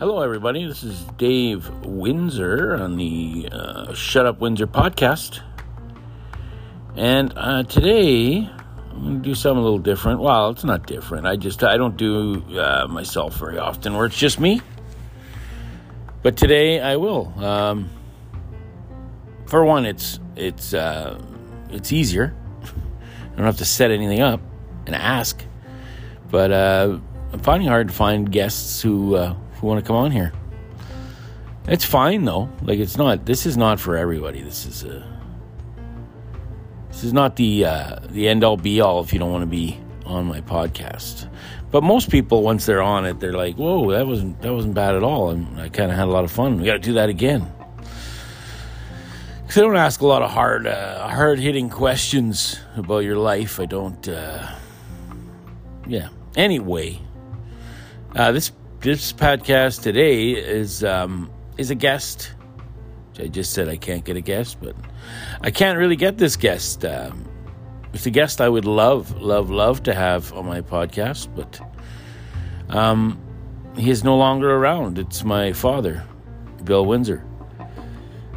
Hello, everybody. This is Dave Windsor on the uh, Shut Up Windsor podcast. And uh, today, I'm going to do something a little different. Well, it's not different. I just, I don't do uh, myself very often where it's just me. But today I will. Um, for one, it's, it's, uh, it's easier. Don't have to set anything up and ask. But uh, I'm finding it hard to find guests who uh, who want to come on here. It's fine though. Like it's not. This is not for everybody. This is a. This is not the uh, the end all be all if you don't want to be on my podcast. But most people, once they're on it, they're like, "Whoa, that wasn't that wasn't bad at all," and I kind of had a lot of fun. We got to do that again. Because I don't ask a lot of hard uh, hard hitting questions about your life. I don't. Uh, yeah. Anyway, uh, this this podcast today is um, is a guest. I just said I can't get a guest, but I can't really get this guest. Um, it's a guest I would love, love, love to have on my podcast, but um, he is no longer around. It's my father, Bill Windsor.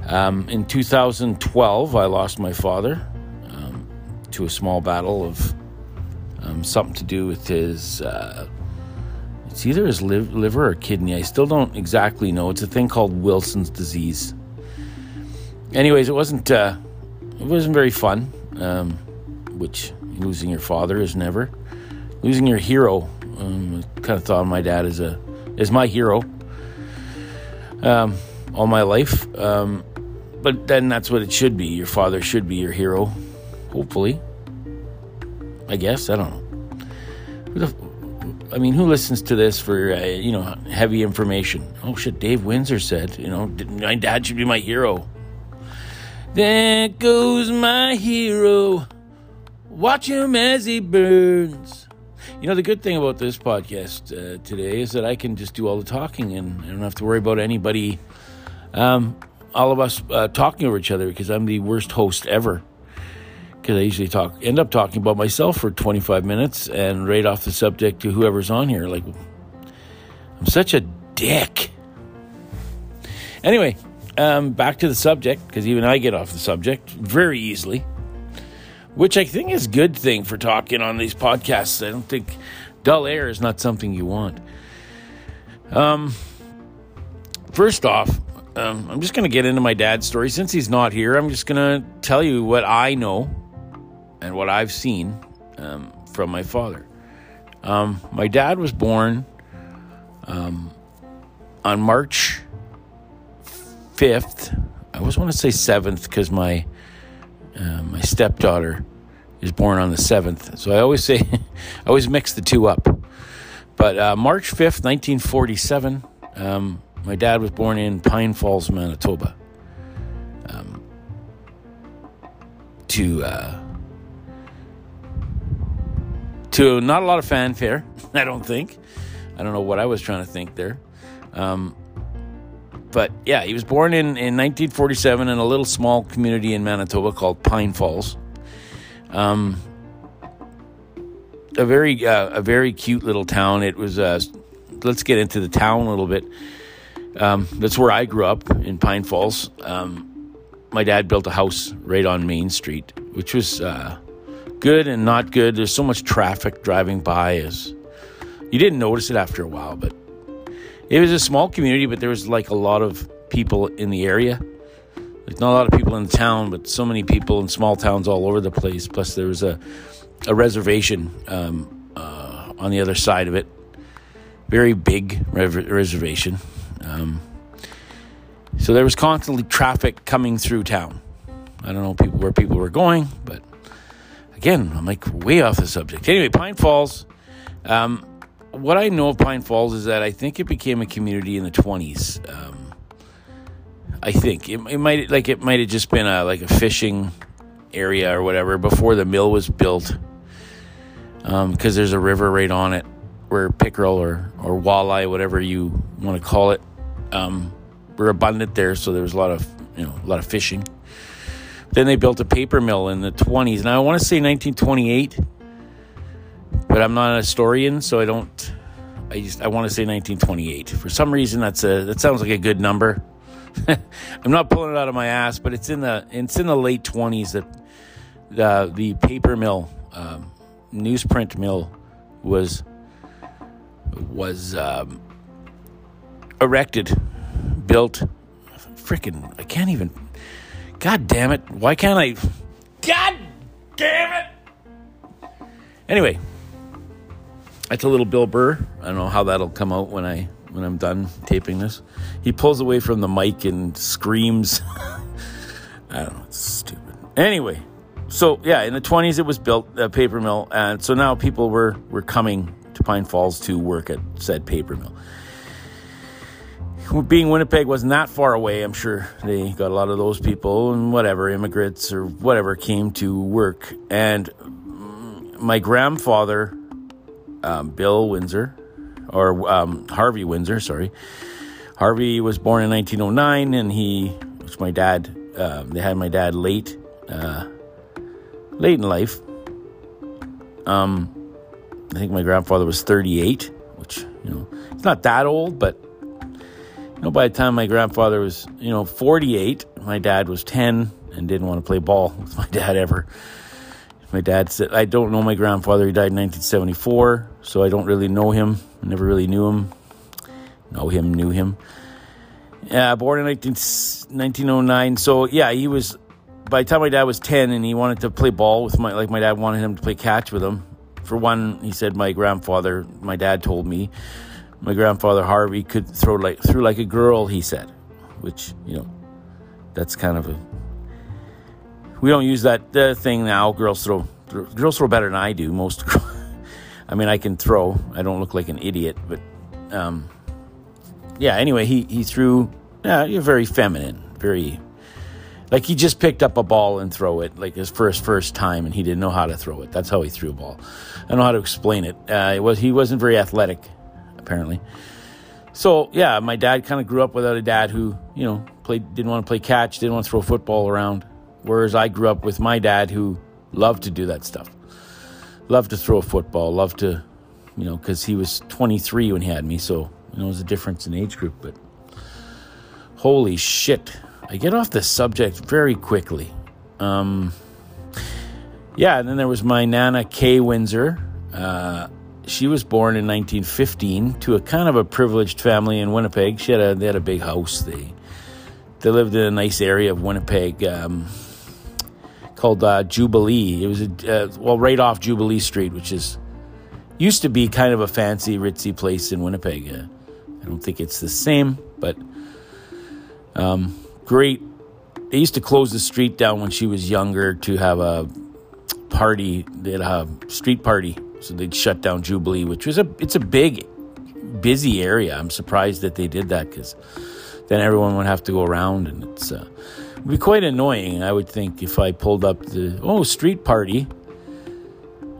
Um, in 2012, I lost my father um, to a small battle of um, something to do with his uh, it's either his liver or kidney. I still don't exactly know. It's a thing called Wilson's disease. Anyways, it wasn't uh, it wasn't very fun. Um, which losing your father is never. Losing your hero. Um, I kind of thought of my dad as a as my hero. Um, all my life. Um, but then that's what it should be. Your father should be your hero. Hopefully. I guess I don't know. I mean, who listens to this for, uh, you know, heavy information? Oh, shit, Dave Windsor said, you know, my dad should be my hero. There goes my hero. Watch him as he burns. You know, the good thing about this podcast uh, today is that I can just do all the talking and I don't have to worry about anybody, um, all of us uh, talking over each other because I'm the worst host ever because I usually talk end up talking about myself for 25 minutes and right off the subject to whoever's on here. Like, I'm such a dick. Anyway, um, back to the subject because even I get off the subject very easily, which I think is a good thing for talking on these podcasts. I don't think dull air is not something you want. Um, first off, um, I'm just going to get into my dad's story. Since he's not here, I'm just going to tell you what I know and what I've seen um, from my father. Um, my dad was born um, on March 5th. I always want to say 7th because my, uh, my stepdaughter is born on the 7th. So I always say, I always mix the two up. But uh, March 5th, 1947, um, my dad was born in Pine Falls, Manitoba. Um, to uh, to not a lot of fanfare, I don't think. I don't know what I was trying to think there. Um, but yeah, he was born in, in 1947 in a little small community in Manitoba called Pine Falls. Um, a very uh, a very cute little town. It was. Uh, let's get into the town a little bit. Um, that's where I grew up in Pine Falls. Um, my dad built a house right on Main Street, which was uh, good and not good. There's so much traffic driving by. Is you didn't notice it after a while, but it was a small community. But there was like a lot of people in the area. Like not a lot of people in the town, but so many people in small towns all over the place. Plus, there was a a reservation um, uh, on the other side of it. Very big reservation. Um, so there was constantly traffic coming through town. I don't know people where people were going, but again, I'm like way off the subject. Anyway, Pine Falls. Um, what I know of Pine Falls is that I think it became a community in the 20s. Um, I think it, it might like it might have just been a like a fishing area or whatever before the mill was built. Because um, there's a river right on it where pickerel or or walleye, whatever you want to call it, um, were abundant there. So there was a lot of you know a lot of fishing. Then they built a paper mill in the 20s. Now I want to say 1928. but I'm not a historian, so I don't. I just I want to say 1928 for some reason. That's a that sounds like a good number. I'm not pulling it out of my ass, but it's in the it's in the late 20s that the the paper mill, um, newsprint mill, was was um, erected, built. Freaking, I can't even. God damn it! Why can't I? God damn it! Anyway, that's a little Bill Burr. I don't know how that'll come out when I when I'm done taping this. He pulls away from the mic and screams. I don't know. It's stupid. Anyway, so yeah, in the 20s it was built a paper mill, and so now people were were coming to Pine Falls to work at said paper mill. Being Winnipeg wasn't that far away, I'm sure they got a lot of those people and whatever immigrants or whatever came to work. And my grandfather, um, Bill Windsor, or um, Harvey Windsor, sorry, Harvey was born in 1909, and he, which my dad, um, they had my dad late, uh, late in life. Um, I think my grandfather was 38, which, you know, it's not that old, but, know, by the time my grandfather was, you know, 48, my dad was 10 and didn't want to play ball with my dad ever. My dad said, I don't know my grandfather. He died in 1974, so I don't really know him. Never really knew him. Know him, knew him. Yeah, born in 19, 1909. So, yeah, he was, by the time my dad was 10 and he wanted to play ball with my, like my dad wanted him to play catch with him, for one, he said my grandfather, my dad told me, my grandfather Harvey could throw like through like a girl. He said, which you know, that's kind of a. We don't use that uh, thing now. Girls throw girls throw better than I do. Most, I mean, I can throw. I don't look like an idiot, but um, yeah. Anyway, he he threw. Yeah, you're very feminine, very like he just picked up a ball and throw it like his first first time and he didn't know how to throw it that's how he threw a ball i don't know how to explain it uh, it was he wasn't very athletic apparently so yeah my dad kind of grew up without a dad who you know played didn't want to play catch didn't want to throw football around whereas i grew up with my dad who loved to do that stuff loved to throw a football loved to you know because he was 23 when he had me so you know it was a difference in age group but holy shit I get off the subject very quickly. Um, yeah, and then there was my Nana Kay Windsor. Uh, she was born in 1915 to a kind of a privileged family in Winnipeg. She had a they had a big house. They they lived in a nice area of Winnipeg um, called uh, Jubilee. It was a, uh, well right off Jubilee Street, which is used to be kind of a fancy ritzy place in Winnipeg. Uh, I don't think it's the same, but um, great. They used to close the street down when she was younger to have a party. They'd have a street party, so they'd shut down Jubilee, which was a it's a big, busy area. I'm surprised that they did that because then everyone would have to go around, and it's uh, would be quite annoying. I would think if I pulled up the oh street party,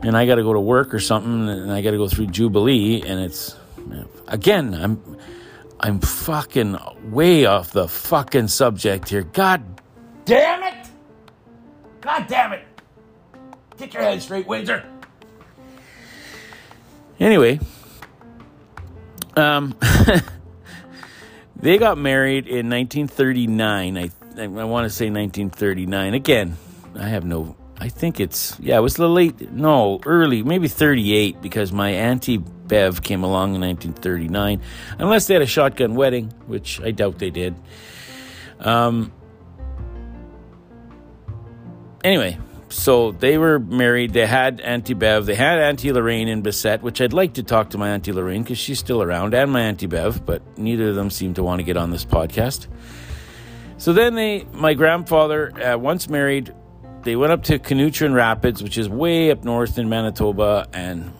and I got to go to work or something, and I got to go through Jubilee, and it's again I'm I'm fucking way off the fucking subject here. God damn it! God damn it! Get your head straight, Windsor. Anyway, um, they got married in 1939. I I want to say 1939. Again, I have no. I think it's yeah. It was the late no early maybe 38 because my auntie Bev came along in 1939, unless they had a shotgun wedding, which I doubt they did. Um, anyway, so they were married. They had Auntie Bev. They had Auntie Lorraine in Bissett, which I'd like to talk to my Auntie Lorraine because she's still around, and my Auntie Bev, but neither of them seem to want to get on this podcast. So then they, my grandfather, uh, once married, they went up to Canutrin Rapids, which is way up north in Manitoba, and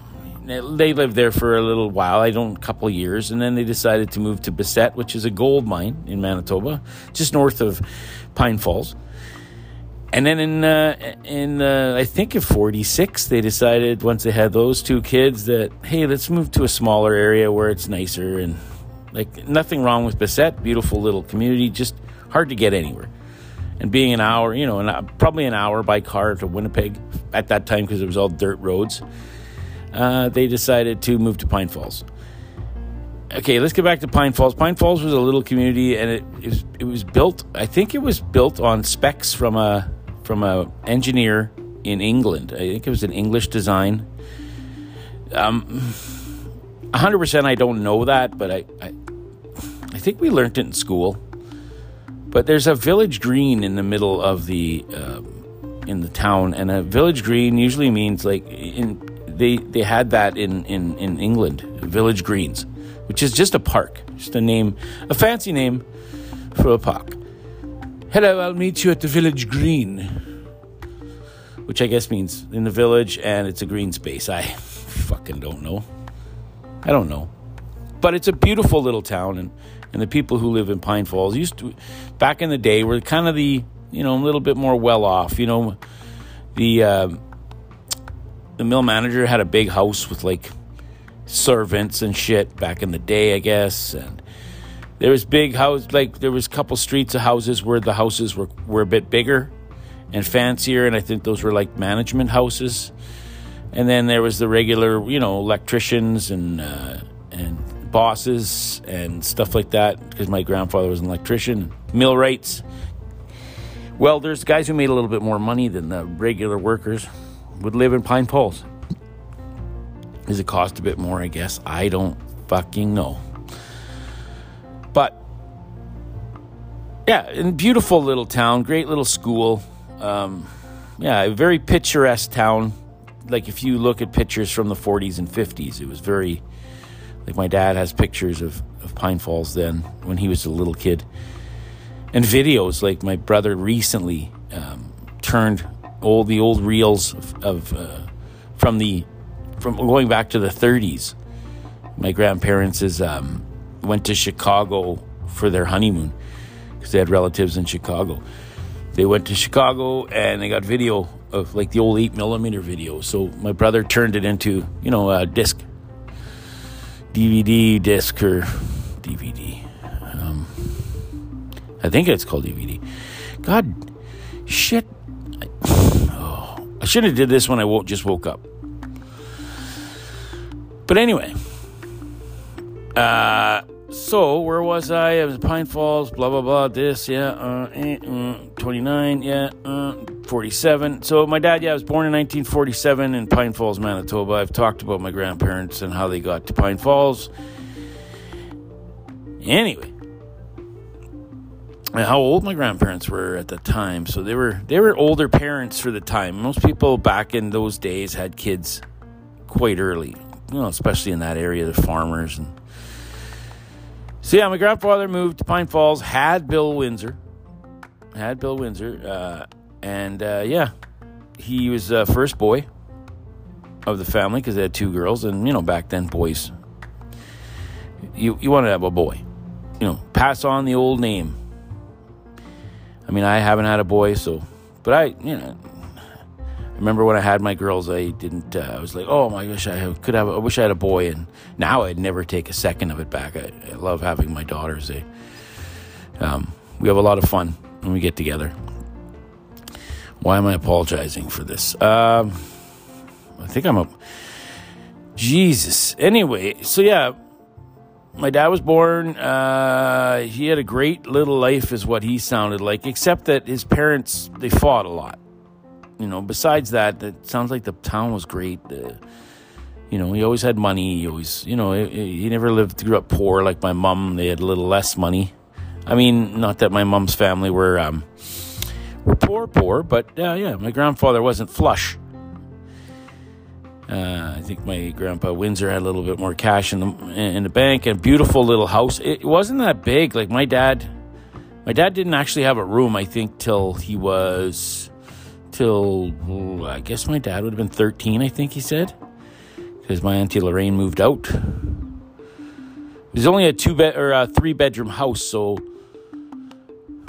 they lived there for a little while, I don't, a couple years, and then they decided to move to Bissett, which is a gold mine in Manitoba, just north of Pine Falls. And then in uh, in uh, I think in '46, they decided once they had those two kids that hey, let's move to a smaller area where it's nicer and like nothing wrong with Bissett, beautiful little community, just hard to get anywhere. And being an hour, you know, an, probably an hour by car to Winnipeg at that time because it was all dirt roads. uh, they decided to move to Pine Falls. Okay, let's get back to Pine Falls. Pine Falls was a little community, and it, it was, it was built. I think it was built on specs from a from a engineer in England. I think it was an English design. Um, 100% I don't know that, but I, I, I think we learned it in school. But there's a village green in the middle of the uh, in the town, and a village green usually means like in they they had that in in in England, village greens, which is just a park, just a name, a fancy name for a park. Hello, I'll meet you at the village green, which I guess means in the village, and it's a green space. I fucking don't know. I don't know. But it's a beautiful little town, and, and the people who live in Pine Falls used to, back in the day, were kind of the, you know, a little bit more well off. You know, the, uh, the mill manager had a big house with like servants and shit back in the day, I guess. And there was big house, like there was a couple streets of houses where the houses were, were a bit bigger and fancier. And I think those were like management houses and then there was the regular, you know, electricians and uh, and bosses and stuff like that. Because my grandfather was an electrician, millwrights, welders, guys who made a little bit more money than the regular workers would live in Pine Falls. Does it cost a bit more? I guess I don't fucking know. Yeah, beautiful little town, great little school. Um, yeah, a very picturesque town like if you look at pictures from the 40s and 50s, it was very like my dad has pictures of, of Pine Falls then when he was a little kid, and videos. Like my brother recently um, turned all the old reels of, of uh, from the from going back to the 30s. My grandparents is um, went to Chicago for their honeymoon because they had relatives in Chicago. They went to Chicago and they got video of like the old eight millimeter video. So my brother turned it into you know a disc, DVD disc or DVD. Um, I think it's called DVD. God, shit. I, oh, I should have did this when I woke, just woke up. But anyway, uh, so where was I? I was Pine Falls, blah blah blah. This, yeah, uh, eh, uh, 29, yeah, uh, 47. So my dad, yeah, I was born in 1947 in Pine Falls, Manitoba. I've talked about my grandparents and how they got to Pine Falls. Anyway, how old my grandparents were at the time. So they were they were older parents for the time. Most people back in those days had kids quite early, you know, especially in that area, the farmers and so yeah, my grandfather moved to Pine Falls, had Bill Windsor, had Bill Windsor, uh, and uh, yeah, he was the first boy of the family because they had two girls, and you know back then boys, you you wanted to have a boy, you know, pass on the old name. I mean, I haven't had a boy, so, but I, you know, I remember when I had my girls, I didn't. Uh, I was like, "Oh my gosh, I could have. I wish I had a boy." And now I'd never take a second of it back. I, I love having my daughters. They, um, we have a lot of fun when we get together. Why am I apologizing for this? Um, I think I'm a Jesus. Anyway, so yeah, my dad was born. Uh, he had a great little life, is what he sounded like. Except that his parents they fought a lot you know, besides that, it sounds like the town was great. You know, he always had money. He always, you know, he, he never lived, grew up poor like my mom. They had a little less money. I mean, not that my mom's family were um, were poor, poor, but uh, yeah, my grandfather wasn't flush. Uh, I think my grandpa Windsor had a little bit more cash in the in the bank and beautiful little house. It wasn't that big. Like my dad, my dad didn't actually have a room. I think till he was till I guess my dad would have been 13, I think he said, because my auntie Lorraine moved out. It was only a two bed or a three bedroom house, so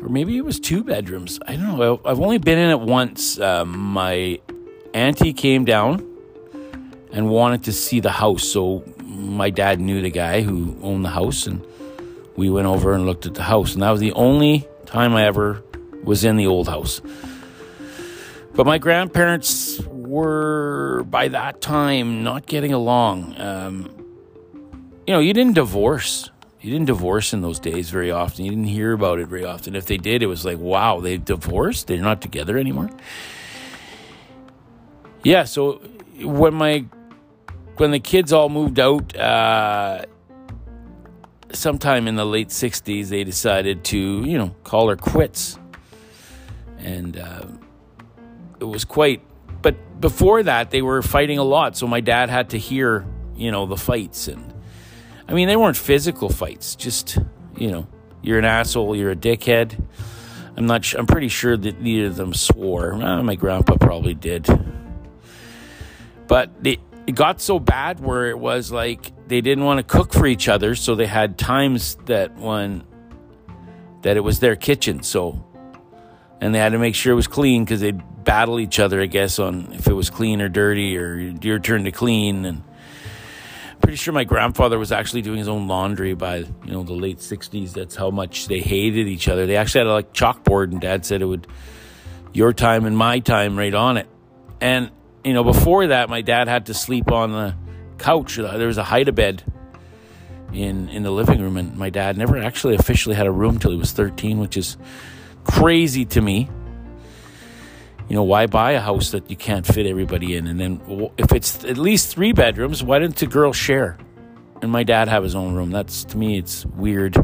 or maybe it was two bedrooms. I don't know. I've only been in it once. Um, my auntie came down and wanted to see the house, so my dad knew the guy who owned the house, and we went over and looked at the house, and that was the only time I ever was in the old house. But my grandparents were by that time not getting along. Um, you know, you didn't divorce. You didn't divorce in those days very often. You didn't hear about it very often. If they did, it was like, wow, they divorced. They're not together anymore. Yeah. So when my when the kids all moved out, uh, sometime in the late '60s, they decided to, you know, call her quits, and uh, it was quite. But before that, they were fighting a lot. So my dad had to hear, you know, the fights and I mean, they weren't physical fights, just, you know, you're an asshole, you're a dickhead. I'm not I'm pretty sure that neither of them swore. Well, my grandpa probably did. But it, it got so bad where it was like they didn't want to cook for each other, so they had times that when that it was their kitchen, so and they had to make sure it was clean because they'd battle each other, I guess, on if it was clean or dirty or your turn to clean. And pretty sure my grandfather was actually doing his own laundry by you know the late 60s that's how much they hated each other. They actually had a like chalkboard and dad said it would your time and my time right on it. And you know before that my dad had to sleep on the couch. Uh, there was a hide a bed in in the living room and my dad never actually officially had a room till he was 13 which is crazy to me you know, why buy a house that you can't fit everybody in? And then if it's at least three bedrooms, why didn't the girl share? And my dad have his own room. That's to me, it's weird.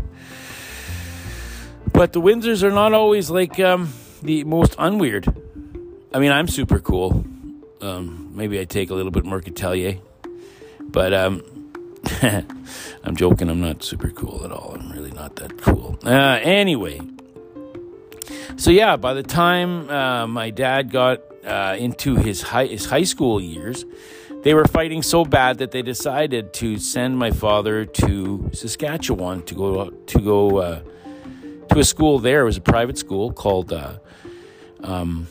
But the Windsors are not always like um, the most unweird. I mean, I'm super cool. Um, maybe I take a little bit more Catelier, but um, I'm joking. I'm not super cool at all. I'm really not that cool. Uh, anyway, so yeah, by the time uh, my dad got uh, into his high his high school years, they were fighting so bad that they decided to send my father to Saskatchewan to go to go uh, to a school there. It was a private school called uh, um,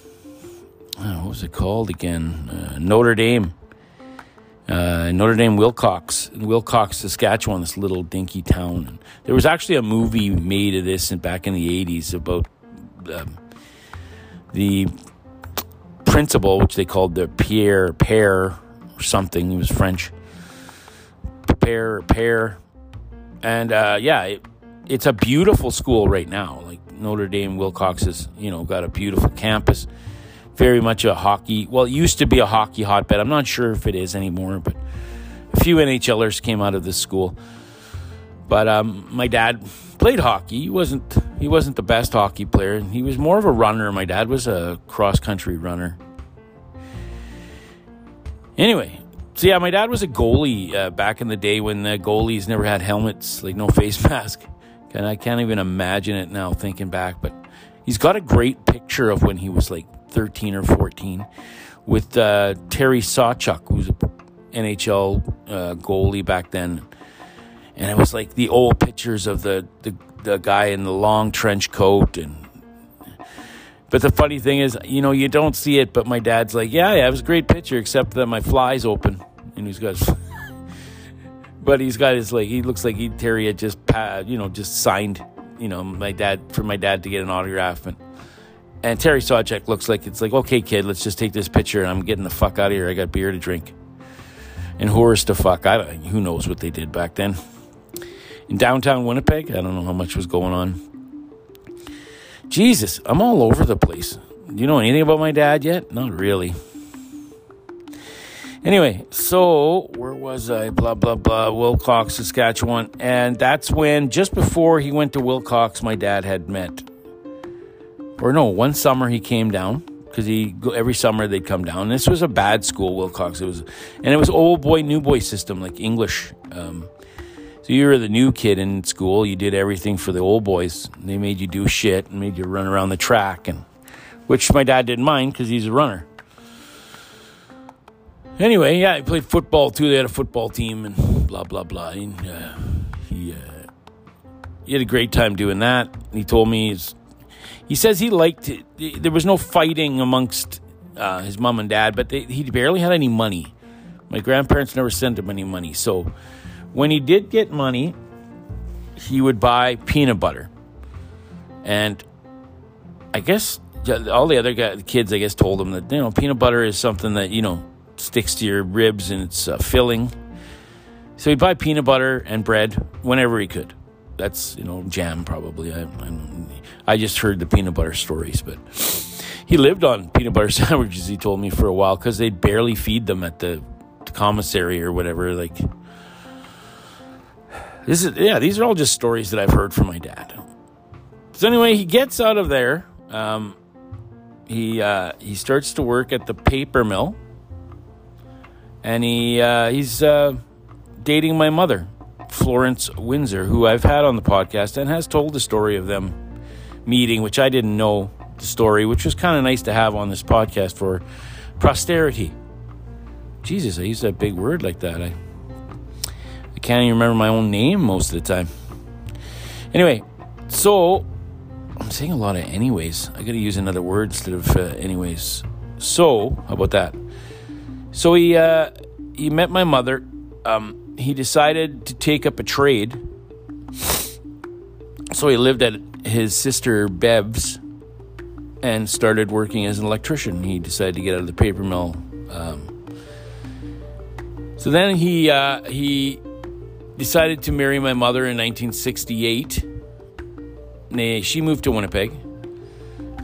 what was it called again? Uh, Notre Dame. Uh, Notre Dame Wilcox, Wilcox, Saskatchewan, this little dinky town. There was actually a movie made of this back in the 80s about um, the principal, which they called the Pierre Père or something. He was French. Père Père, and uh, yeah, it, it's a beautiful school right now. Like Notre Dame Wilcox has, you know, got a beautiful campus. Very much a hockey. Well, it used to be a hockey hotbed. I'm not sure if it is anymore, but a few NHLers came out of this school. But um, my dad played hockey. He wasn't he wasn't the best hockey player. He was more of a runner. My dad was a cross country runner. Anyway, so yeah, my dad was a goalie uh, back in the day when the goalies never had helmets, like no face mask. And I can't even imagine it now thinking back. But he's got a great picture of when he was like 13 or 14 with uh, Terry Sawchuk, who's an NHL uh, goalie back then and it was like the old pictures of the, the, the guy in the long trench coat and but the funny thing is you know you don't see it but my dad's like yeah yeah it was a great picture except that my fly's open and he's got but he's got his like he looks like he terry had just you know just signed you know my dad for my dad to get an autograph and and Terry Sawchuk looks like it's like, okay, kid, let's just take this picture and I'm getting the fuck out of here. I got beer to drink. And whores to fuck. I don't, who knows what they did back then in downtown Winnipeg. I don't know how much was going on. Jesus, I'm all over the place. Do you know anything about my dad yet? Not really. Anyway, so where was I? Blah, blah, blah. Wilcox, Saskatchewan. And that's when, just before he went to Wilcox, my dad had met. Or no, one summer he came down because he every summer they'd come down. This was a bad school, Wilcox. It was, and it was old boy, new boy system, like English. Um, so you were the new kid in school. You did everything for the old boys. They made you do shit and made you run around the track, and which my dad didn't mind because he's a runner. Anyway, yeah, he played football too. They had a football team and blah blah blah. And, uh, he uh, he had a great time doing that. He told me he's, he says he liked it. There was no fighting amongst uh, his mom and dad, but they, he barely had any money. My grandparents never sent him any money, so when he did get money, he would buy peanut butter. And I guess all the other guys, kids, I guess, told him that you know peanut butter is something that you know sticks to your ribs and it's uh, filling. So he'd buy peanut butter and bread whenever he could. That's you know jam probably. I, I, I just heard the peanut butter stories, but he lived on peanut butter sandwiches. He told me for a while because they'd barely feed them at the, the commissary or whatever. Like this is yeah, these are all just stories that I've heard from my dad. So anyway, he gets out of there. Um, he uh, he starts to work at the paper mill, and he uh, he's uh, dating my mother, Florence Windsor, who I've had on the podcast and has told the story of them meeting, which I didn't know the story, which was kind of nice to have on this podcast for posterity. Jesus, I use that big word like that. I I can't even remember my own name most of the time. Anyway, so I'm saying a lot of anyways. I got to use another word instead of uh, anyways. So, how about that? So he uh, he met my mother. Um, he decided to take up a trade. So he lived at his sister Bev's and started working as an electrician. He decided to get out of the paper mill. Um, so then he uh, he decided to marry my mother in 1968 she moved to Winnipeg.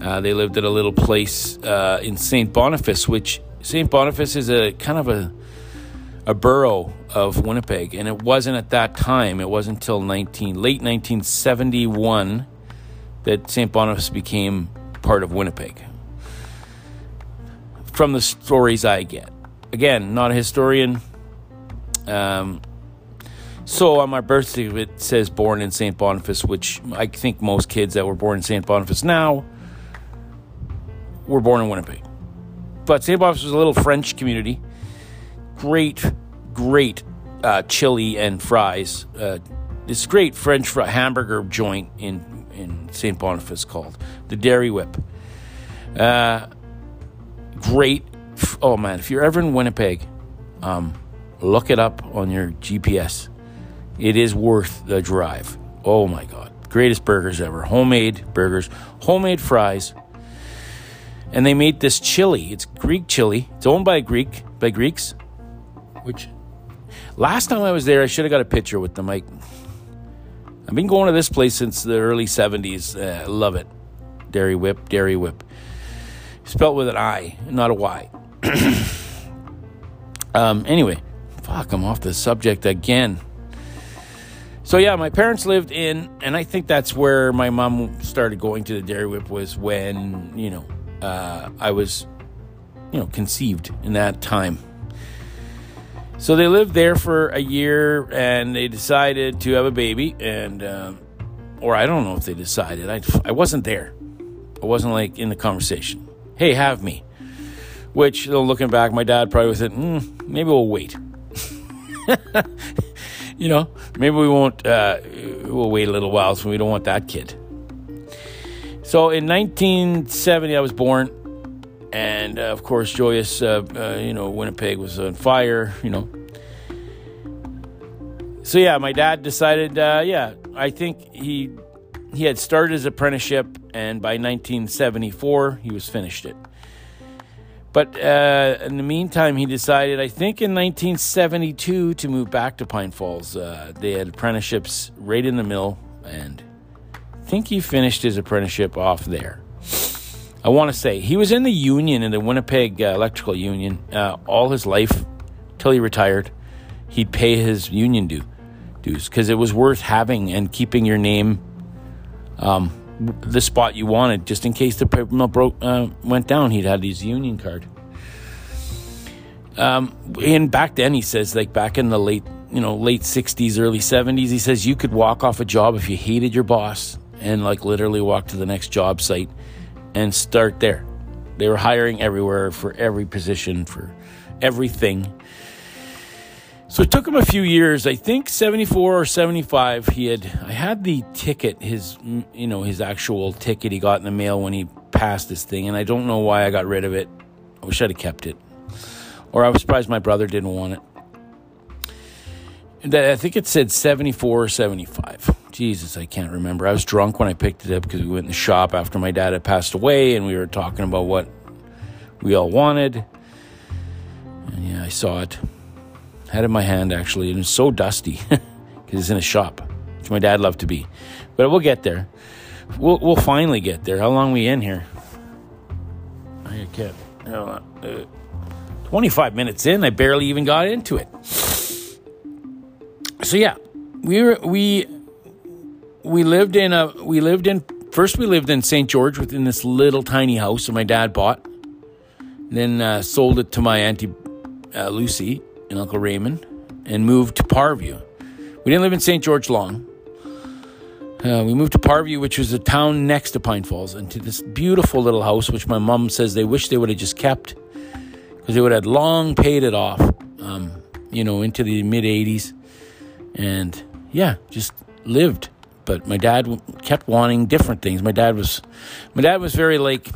Uh, they lived at a little place uh, in St. Boniface, which St. Boniface is a kind of a a borough of Winnipeg, and it wasn't at that time. It wasn't until 19 late 1971 that St. Boniface became part of Winnipeg. From the stories I get, again, not a historian. Um, so on my birthday, it says born in St. Boniface, which I think most kids that were born in St. Boniface now were born in Winnipeg. But St. Boniface was a little French community. Great, great uh, chili and fries. Uh, this great French fry, hamburger joint in in St. Boniface called the Dairy Whip. Uh, great. Oh man, if you're ever in Winnipeg, um, look it up on your GPS. It is worth the drive. Oh my God. Greatest burgers ever. Homemade burgers, homemade fries. And they made this chili. It's Greek chili. It's owned by Greek by Greeks. Which last time I was there, I should have got a picture with them. I, I've been going to this place since the early 70s. Uh, I love it. Dairy Whip, Dairy Whip. Spelled with an I, not a Y. um, anyway, fuck, I'm off the subject again. So yeah, my parents lived in, and I think that's where my mom started going to the Dairy Whip was when you know uh, I was, you know, conceived in that time. So they lived there for a year, and they decided to have a baby, and um, or I don't know if they decided. I I wasn't there. I wasn't like in the conversation. Hey, have me. Which, looking back, my dad probably said, mm, maybe we'll wait. you know, maybe we won't, uh, we'll wait a little while so we don't want that kid. So in 1970, I was born. And uh, of course, joyous, uh, uh, you know, Winnipeg was on fire, you know. So yeah, my dad decided, uh, yeah, I think he he had started his apprenticeship, and by 1974, he was finished it. But uh, in the meantime, he decided, I think in 1972, to move back to Pine Falls. Uh, they had apprenticeships right in the mill, and I think he finished his apprenticeship off there. I want to say he was in the union, in the Winnipeg uh, Electrical Union, uh, all his life till he retired. He'd pay his union due, dues because it was worth having and keeping your name um, the spot you wanted, just in case the paper mill broke uh, went down. He'd had his union card. Um, and back then, he says, like back in the late, you know, late '60s, early '70s, he says you could walk off a job if you hated your boss and like literally walk to the next job site and start there. They were hiring everywhere for every position for everything. So it took him a few years. I think 74 or 75 he had I had the ticket his mm, you know his actual ticket he got in the mail when he passed this thing and I don't know why I got rid of it. I wish I'd have kept it. Or I was surprised my brother didn't want it. I think it said 74 or 75. Jesus, I can't remember. I was drunk when I picked it up because we went in the shop after my dad had passed away and we were talking about what we all wanted. And yeah, I saw it. Had in my hand actually, and it's so dusty because it's in a shop, which my dad loved to be. But we'll get there. We'll, we'll finally get there. How long we in here? I can't. Uh, 25 minutes in, I barely even got into it. So yeah, we were, we we lived in a we lived in first we lived in St. George within this little tiny house that my dad bought. Then uh, sold it to my auntie uh, Lucy and Uncle Raymond, and moved to Powerview. We didn't live in St. George long. Uh, we moved to Powerview, which was a town next to Pine Falls, and to this beautiful little house, which my mom says they wish they would have just kept because they would have long paid it off, um, you know, into the mid 80s. And yeah, just lived. But my dad kept wanting different things. My dad was, my dad was very like,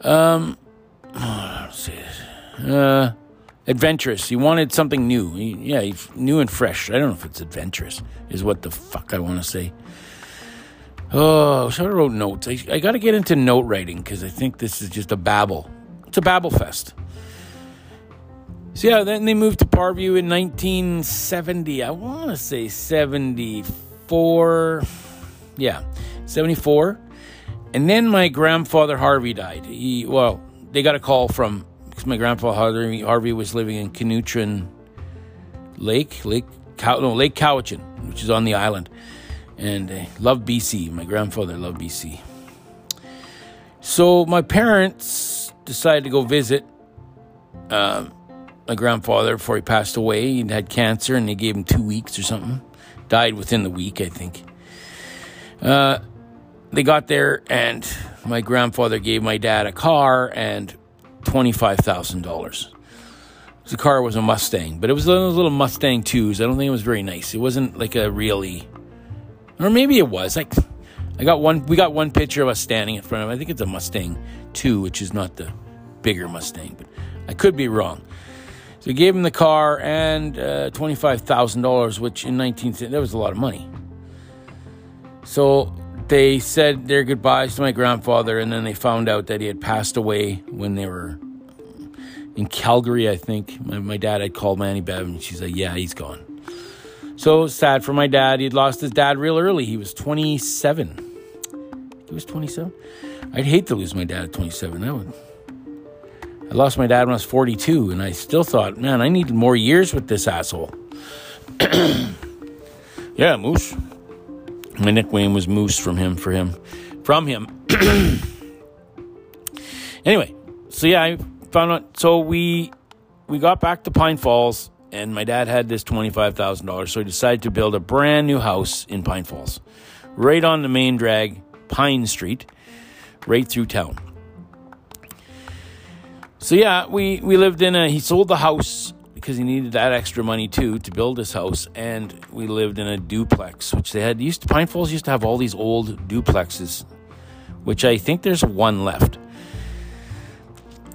um, oh, uh, adventurous. He wanted something new. He, yeah, new and fresh. I don't know if it's adventurous, is what the fuck I want to say. Oh, so I wrote notes. I, I got to get into note writing because I think this is just a babble to Babelfest. So yeah, then they moved to Powerview in 1970. I want to say 74. Yeah, 74. And then my grandfather Harvey died. He well, they got a call from my grandfather Harvey, Harvey was living in Canutrin Lake, Lake no Lake Cowichan, which is on the island, and uh, loved BC. My grandfather loved BC. So my parents decided to go visit uh, my grandfather before he passed away. He had cancer and they gave him two weeks or something. Died within the week, I think. Uh, they got there and my grandfather gave my dad a car and $25,000. The car was a Mustang, but it was one of those little Mustang 2s. I don't think it was very nice. It wasn't like a really, or maybe it was. Like, I got one. We got one picture of us standing in front of. I think it's a Mustang Two, which is not the bigger Mustang, but I could be wrong. So he gave him the car and uh, twenty-five thousand dollars, which in nineteen that was a lot of money. So they said their goodbyes to my grandfather, and then they found out that he had passed away when they were in Calgary. I think my, my dad had called Manny Bev, and she's like, "Yeah, he's gone." So sad for my dad. He'd lost his dad real early. He was 27. He was 27. I'd hate to lose my dad at 27. That would. I lost my dad when I was 42, and I still thought, man, I needed more years with this asshole. yeah, Moose. My nickname was Moose from him. For him, from him. anyway, so yeah, I found out. So we we got back to Pine Falls and my dad had this $25,000, so he decided to build a brand new house in Pine Falls, right on the main drag, Pine Street, right through town. So yeah, we, we lived in a, he sold the house because he needed that extra money too to build his house, and we lived in a duplex, which they had, used to, Pine Falls used to have all these old duplexes, which I think there's one left.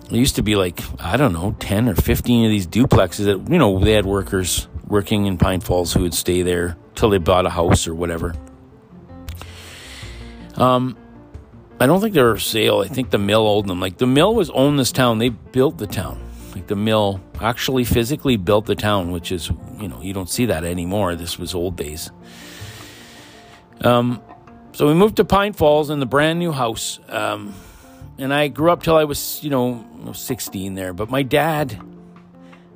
There used to be like, I don't know, 10 or 15 of these duplexes that, you know, they had workers working in Pine Falls who would stay there till they bought a house or whatever. Um, I don't think they were for sale. I think the mill owned them. Like the mill was owned this town. They built the town. Like the mill actually physically built the town, which is, you know, you don't see that anymore. This was old days. Um, so we moved to Pine Falls in the brand new house. Um, and I grew up till I was, you know, 16 there. But my dad,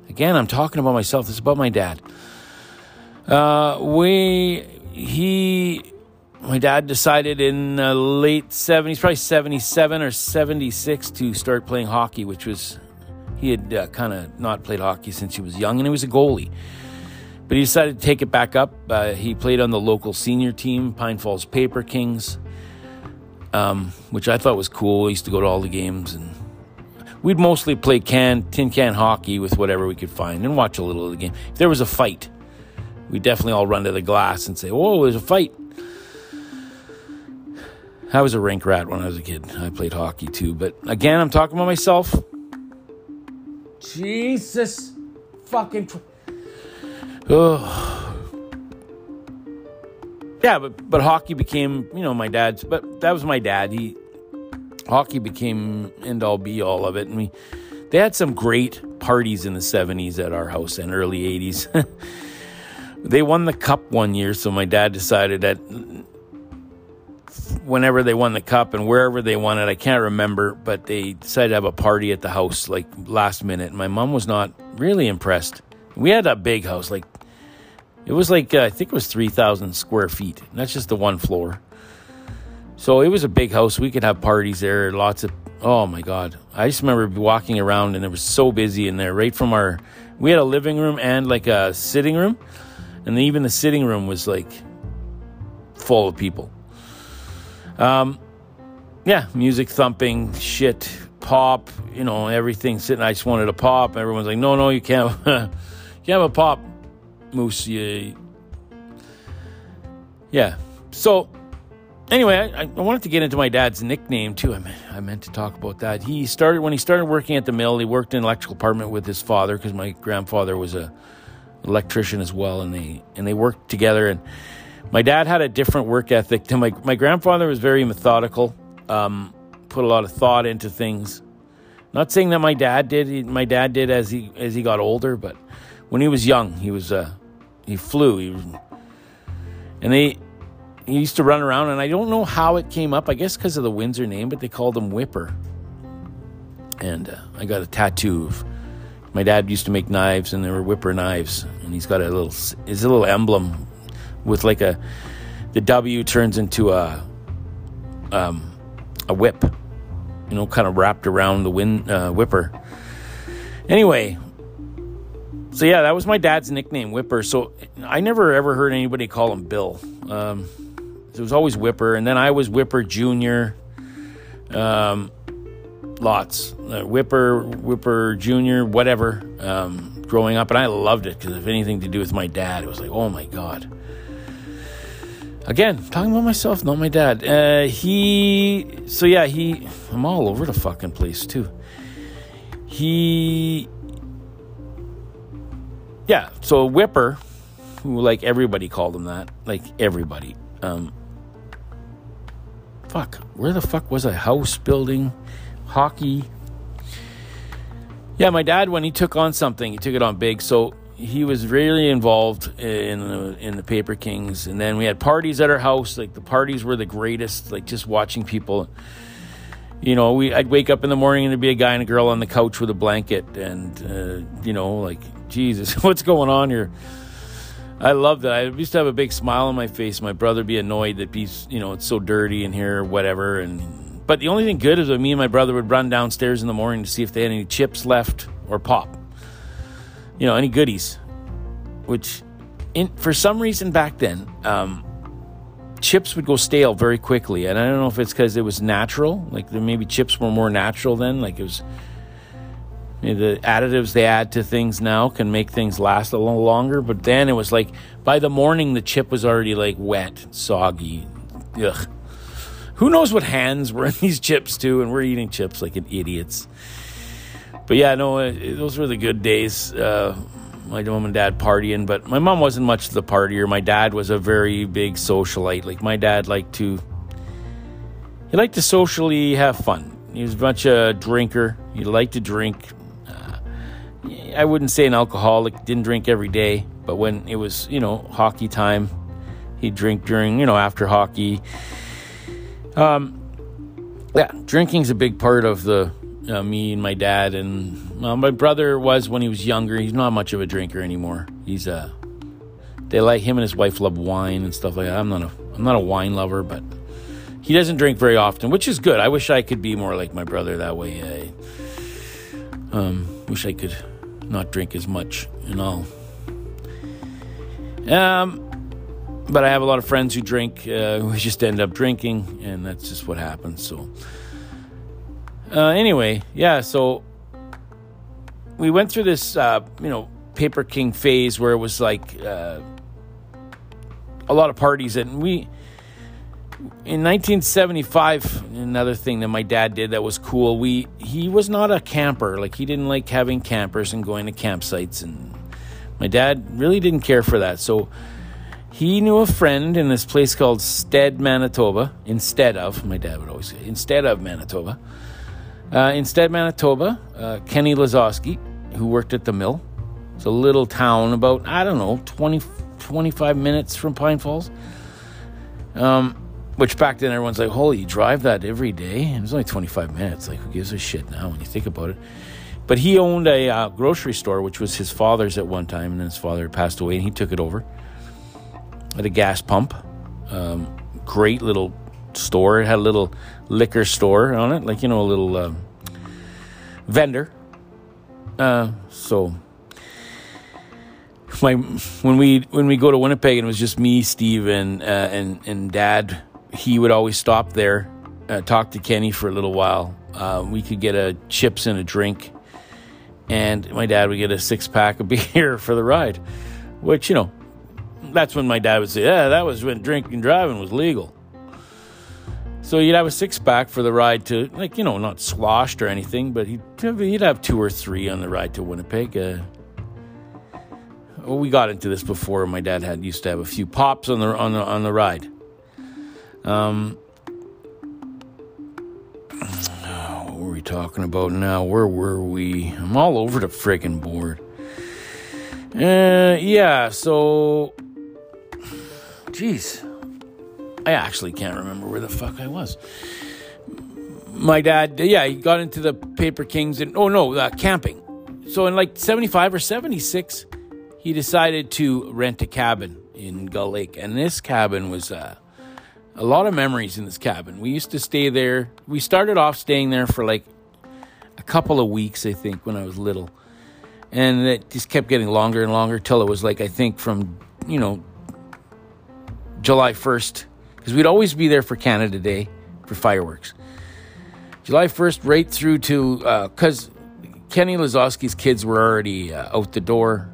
again, I'm talking about myself. This is about my dad. Uh, we, he, my dad decided in the late 70s, probably 77 or 76, to start playing hockey, which was, he had uh, kind of not played hockey since he was young, and he was a goalie. But he decided to take it back up. Uh, he played on the local senior team, Pine Falls Paper Kings um, which I thought was cool. I used to go to all the games, and we'd mostly play can tin can hockey with whatever we could find, and watch a little of the game. If there was a fight, we'd definitely all run to the glass and say, "Whoa, there's a fight!" I was a rink rat when I was a kid. I played hockey too, but again, I'm talking about myself. Jesus, fucking. Tr- yeah, but but hockey became you know my dad's. But that was my dad. He hockey became end all be all of it, and we they had some great parties in the '70s at our house and early '80s. they won the cup one year, so my dad decided that whenever they won the cup and wherever they won it, I can't remember, but they decided to have a party at the house like last minute. My mom was not really impressed. We had a big house, like it was like uh, I think it was three thousand square feet. that's just the one floor. So it was a big house. We could have parties there. Lots of oh my god! I just remember walking around and it was so busy in there. Right from our, we had a living room and like a sitting room, and even the sitting room was like full of people. Um, yeah, music thumping, shit, pop, you know, everything sitting. I just wanted a pop. Everyone's like, no, no, you can't. you can't have a pop, Moose. Yeah. So, anyway, I, I, wanted to get into my dad's nickname too. I meant, I meant to talk about that. He started when he started working at the mill. He worked in an electrical department with his father because my grandfather was a electrician as well, and they and they worked together and my dad had a different work ethic to my my grandfather was very methodical, um, put a lot of thought into things. Not saying that my dad did. my dad did as he as he got older, but when he was young, he was uh, he flew. He was, and they he used to run around, and I don't know how it came up. I guess because of the Windsor name, but they called him Whipper. And uh, I got a tattoo of my dad used to make knives, and they were Whipper knives, and he's got a little his little emblem with like a the W turns into a um, a whip, you know, kind of wrapped around the wind uh, whipper. Anyway, so yeah, that was my dad's nickname, Whipper. So I never ever heard anybody call him Bill. Um, it was always Whipper, and then I was Whipper Junior. Um, lots, uh, Whipper, Whipper Junior, whatever. Um, growing up, and I loved it because if anything to do with my dad, it was like, oh my god. Again, talking about myself, not my dad. Uh, he, so yeah, he, I'm all over the fucking place too. He, yeah, so Whipper, who like everybody called him that, like everybody. Um, fuck, where the fuck was I? House building, hockey. Yeah, my dad, when he took on something, he took it on big. So he was really involved in the, in the Paper Kings, and then we had parties at our house. Like the parties were the greatest. Like just watching people. You know, we I'd wake up in the morning and there'd be a guy and a girl on the couch with a blanket, and uh, you know, like Jesus, what's going on here? I love that. I used to have a big smile on my face. My brother be annoyed that he's, you know, it's so dirty in here, or whatever. And but the only thing good is that me and my brother would run downstairs in the morning to see if they had any chips left or pop you know, any goodies. Which, in, for some reason back then, um, chips would go stale very quickly, and I don't know if it's because it was natural. Like maybe chips were more natural then. Like it was the additives they add to things now can make things last a little longer. But then it was like by the morning the chip was already like wet, soggy. Ugh. Who knows what hands were in these chips too? And we're eating chips like an idiots but yeah, no, it, those were the good days. Uh, my mom and dad partying, but my mom wasn't much of the partier. My dad was a very big socialite. Like my dad liked to, he liked to socially have fun. He was much a drinker. He liked to drink. Uh, I wouldn't say an alcoholic. Didn't drink every day, but when it was you know hockey time, he'd drink during you know after hockey. Um, yeah, drinking's a big part of the uh, me and my dad and my brother was when he was younger. He's not much of a drinker anymore. He's uh they like him and his wife love wine and stuff like that. I'm not a I'm not a wine lover, but he doesn't drink very often, which is good. I wish I could be more like my brother that way. I um, wish I could not drink as much and all. Um, but I have a lot of friends who drink, uh, who just end up drinking, and that's just what happens. So. Uh, anyway, yeah, so we went through this, uh, you know, Paper King phase where it was like uh, a lot of parties, and we. In 1975, another thing that my dad did that was cool. We he was not a camper. Like he didn't like having campers and going to campsites and my dad really didn't care for that. So he knew a friend in this place called Stead, Manitoba, instead of, my dad would always say, instead of Manitoba. Uh, instead, Manitoba, uh, Kenny Lazowski, who worked at the mill. It's a little town about, I don't know, 20, 25 minutes from Pine Falls. Um, which back then everyone's like, holy, you drive that every day? And was only 25 minutes. Like, who gives a shit now when you think about it? But he owned a uh, grocery store, which was his father's at one time, and then his father passed away, and he took it over at a gas pump. Um, great little store. It had a little liquor store on it, like you know, a little uh, vendor. Uh, so my when we when we go to Winnipeg and it was just me, Steve, and uh, and and Dad, he would always stop there, uh, talk to Kenny for a little while. Uh, we could get a chips and a drink, and my dad would get a six pack of beer for the ride, which you know that's when my dad would say, "Yeah, that was when drinking and driving was legal." So you'd have a six pack for the ride to, like you know, not sloshed or anything, but he'd he'd have two or three on the ride to Winnipeg. Uh, well, we got into this before. My dad had used to have a few pops on the on the on the ride. Um, what were we talking about now? Where were we? I'm all over the friggin' board. Uh, yeah. So Jeez. I actually can't remember where the fuck I was. My dad, yeah, he got into the Paper Kings and, oh no, uh, camping. So in like 75 or 76, he decided to rent a cabin in Gull Lake. And this cabin was uh, a lot of memories in this cabin. We used to stay there. We started off staying there for like a couple of weeks, I think, when I was little. And it just kept getting longer and longer till it was like, I think, from, you know, July 1st, because we'd always be there for Canada Day for fireworks. July 1st, right through to, because uh, Kenny Lazowski's kids were already uh, out the door.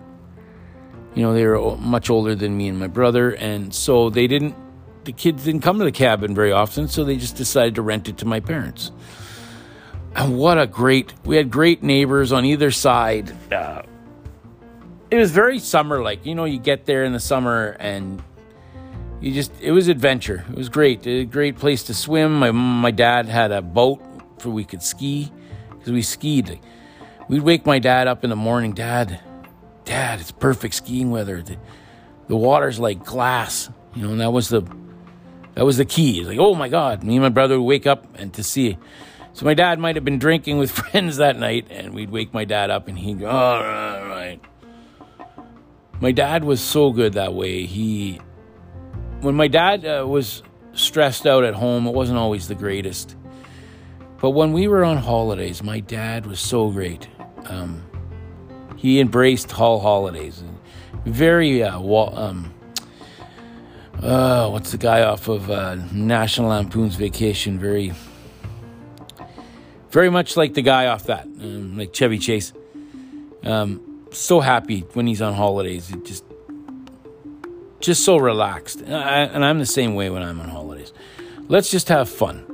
You know, they were much older than me and my brother, and so they didn't, the kids didn't come to the cabin very often, so they just decided to rent it to my parents. And what a great, we had great neighbors on either side. Uh, it was very summer like. You know, you get there in the summer and you just it was adventure. It was great. A great place to swim. My my dad had a boat for we could ski because we skied. We'd wake my dad up in the morning. Dad, Dad, it's perfect skiing weather. The, the water's like glass. You know, and that was the that was the key. It's like, oh my God. Me and my brother would wake up and to see. So my dad might have been drinking with friends that night, and we'd wake my dad up and he'd go, all right. My dad was so good that way. He when my dad uh, was stressed out at home, it wasn't always the greatest. But when we were on holidays, my dad was so great. Um, he embraced hall holidays. Very, uh, um, uh, what's the guy off of uh, National Lampoon's Vacation? Very, very much like the guy off that, um, like Chevy Chase. Um, so happy when he's on holidays. It just just so relaxed. And, I, and I'm the same way when I'm on holidays. Let's just have fun.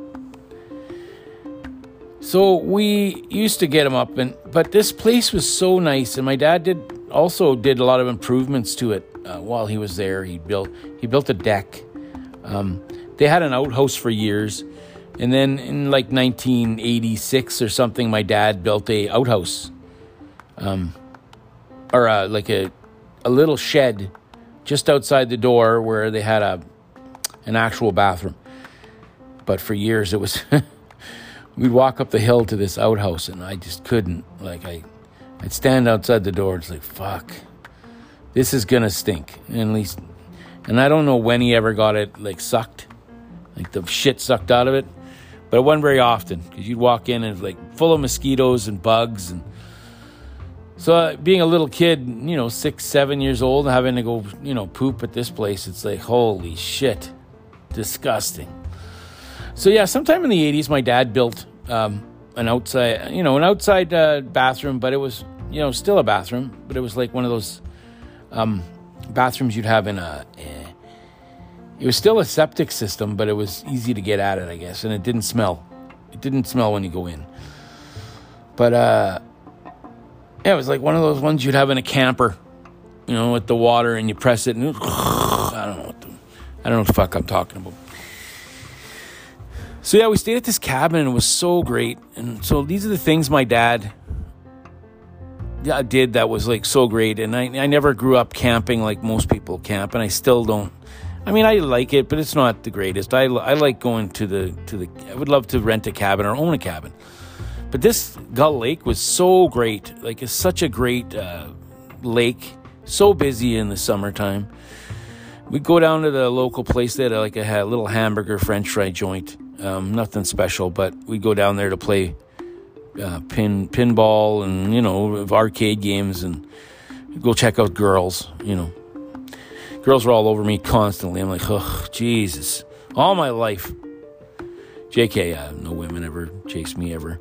So we used to get him up, and but this place was so nice, and my dad did also did a lot of improvements to it uh, while he was there. He built he built a deck. Um, they had an outhouse for years, and then in like 1986 or something, my dad built a outhouse, um, or uh, like a a little shed just outside the door where they had a an actual bathroom. But for years it was we'd walk up the hill to this outhouse and I just couldn't like I I'd stand outside the door it's like fuck. This is gonna stink. And at least and I don't know when he ever got it like sucked like the shit sucked out of it. But it wasn't very often because you'd walk in and like full of mosquitoes and bugs and so, uh, being a little kid, you know, six, seven years old, having to go, you know, poop at this place, it's like, holy shit, disgusting. So, yeah, sometime in the 80s, my dad built um, an outside, you know, an outside uh, bathroom, but it was, you know, still a bathroom, but it was like one of those um, bathrooms you'd have in a. Eh, it was still a septic system, but it was easy to get at it, I guess, and it didn't smell. It didn't smell when you go in. But, uh, yeah, it was like one of those ones you'd have in a camper, you know, with the water and you press it and I don't know, I don't know what the fuck I'm talking about. So yeah, we stayed at this cabin and it was so great. And so these are the things my dad did that was like so great. And I, I never grew up camping like most people camp, and I still don't. I mean, I like it, but it's not the greatest. I, I like going to the to the. I would love to rent a cabin or own a cabin, but this Gull Lake was so great. Like it's such a great uh, lake, so busy in the summertime. We'd go down to the local place that like a little hamburger French fry joint um, nothing special, but we'd go down there to play uh, pin pinball and you know arcade games and go check out girls. You know, girls were all over me constantly. I'm like, oh Jesus, all my life. Jk, uh, no women ever chased me ever.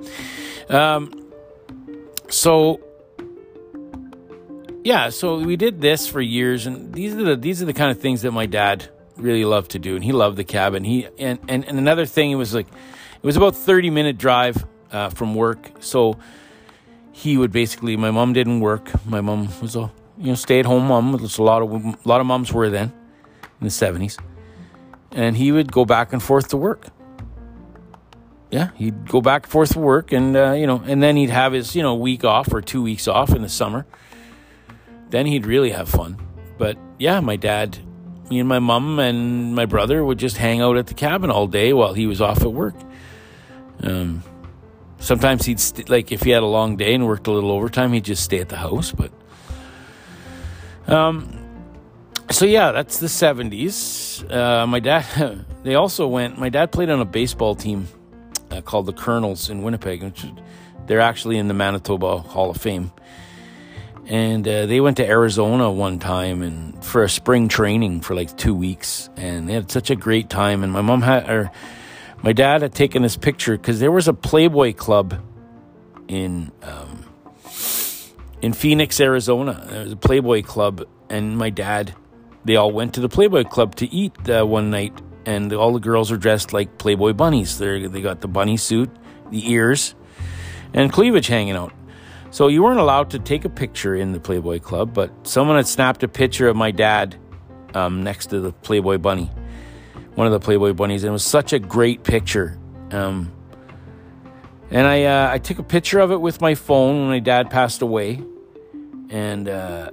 Um, so yeah, so we did this for years, and these are the these are the kind of things that my dad really loved to do, and he loved the cabin. He and and, and another thing, it was like it was about thirty minute drive uh, from work, so he would basically. My mom didn't work. My mom was a you know stay at home mom. There's a lot of a lot of moms were then in the seventies, and he would go back and forth to work. Yeah, he'd go back and forth to work, and uh, you know, and then he'd have his you know week off or two weeks off in the summer. Then he'd really have fun. But yeah, my dad me and my mom and my brother would just hang out at the cabin all day while he was off at work. Um, sometimes he'd st- like if he had a long day and worked a little overtime, he'd just stay at the house. But um, so yeah, that's the seventies. Uh, my dad, they also went. My dad played on a baseball team uh, called the Colonels in Winnipeg, which they're actually in the Manitoba Hall of Fame and uh, they went to Arizona one time and for a spring training for like two weeks, and they had such a great time. And my mom had, or my dad had taken this picture because there was a Playboy Club in um, in Phoenix, Arizona. There was a Playboy Club, and my dad, they all went to the Playboy Club to eat uh, one night, and all the girls are dressed like Playboy bunnies. They they got the bunny suit, the ears, and cleavage hanging out. So you weren't allowed to take a picture in the Playboy Club, but someone had snapped a picture of my dad um, next to the Playboy Bunny, one of the Playboy Bunnies, and it was such a great picture. Um, and I uh, I took a picture of it with my phone when my dad passed away, and uh,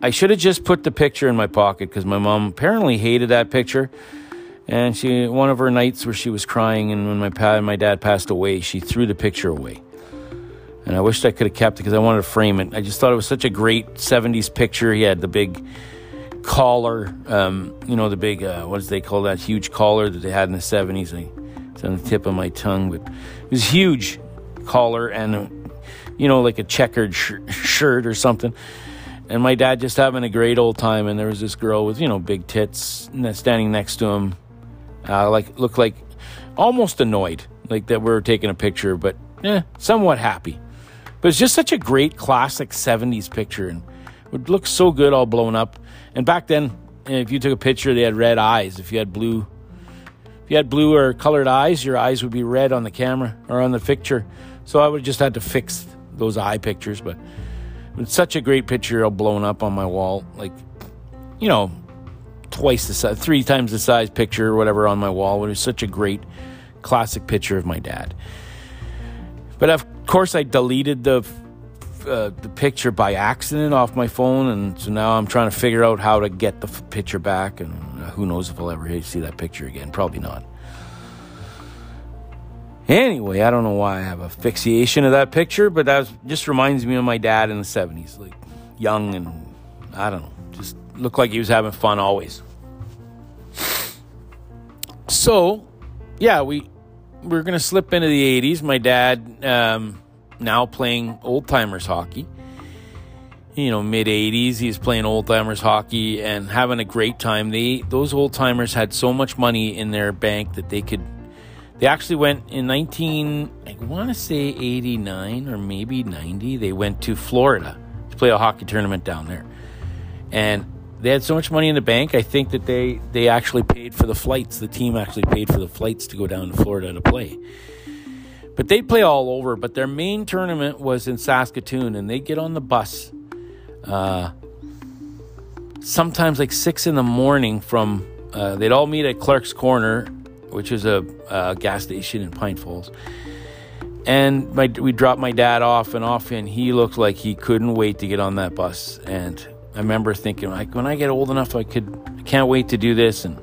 I should have just put the picture in my pocket because my mom apparently hated that picture. And she one of her nights where she was crying, and when my pa- my dad passed away, she threw the picture away and I wished I could have kept it because I wanted to frame it. I just thought it was such a great 70s picture. He had the big collar, um, you know, the big, uh, what do they call that huge collar that they had in the 70s? I, it's on the tip of my tongue, but it was huge collar and, you know, like a checkered sh- shirt or something. And my dad just having a great old time. And there was this girl with, you know, big tits standing next to him, uh, like, looked like almost annoyed, like that we were taking a picture, but eh, somewhat happy. But it's just such a great classic 70s picture and would look so good all blown up. And back then, if you took a picture, they had red eyes. If you had blue, if you had blue or colored eyes, your eyes would be red on the camera or on the picture. So I would just had to fix those eye pictures. But it's such a great picture all blown up on my wall, like you know, twice the size, three times the size picture or whatever on my wall. It was such a great classic picture of my dad. But of course, I deleted the uh, the picture by accident off my phone, and so now I'm trying to figure out how to get the f- picture back. And uh, who knows if I'll ever see that picture again? Probably not. Anyway, I don't know why I have a fixation of that picture, but that just reminds me of my dad in the 70s, like young and I don't know, just looked like he was having fun always. So, yeah, we we're to slip into the 80s. My dad um, now playing old timers hockey. You know, mid 80s, he's playing old timers hockey and having a great time. They those old timers had so much money in their bank that they could. They actually went in 19, I want to say 89 or maybe 90. They went to Florida to play a hockey tournament down there, and they had so much money in the bank. I think that they they actually paid for the flights. The team actually paid for the flights to go down to Florida to play. But they play all over. But their main tournament was in Saskatoon, and they get on the bus. Uh, sometimes like six in the morning from, uh, they'd all meet at Clark's Corner, which is a, a gas station in Pine Falls. And my, we dropped my dad off and off, and he looked like he couldn't wait to get on that bus. And I remember thinking, like, when I get old enough, I could, I can't wait to do this. And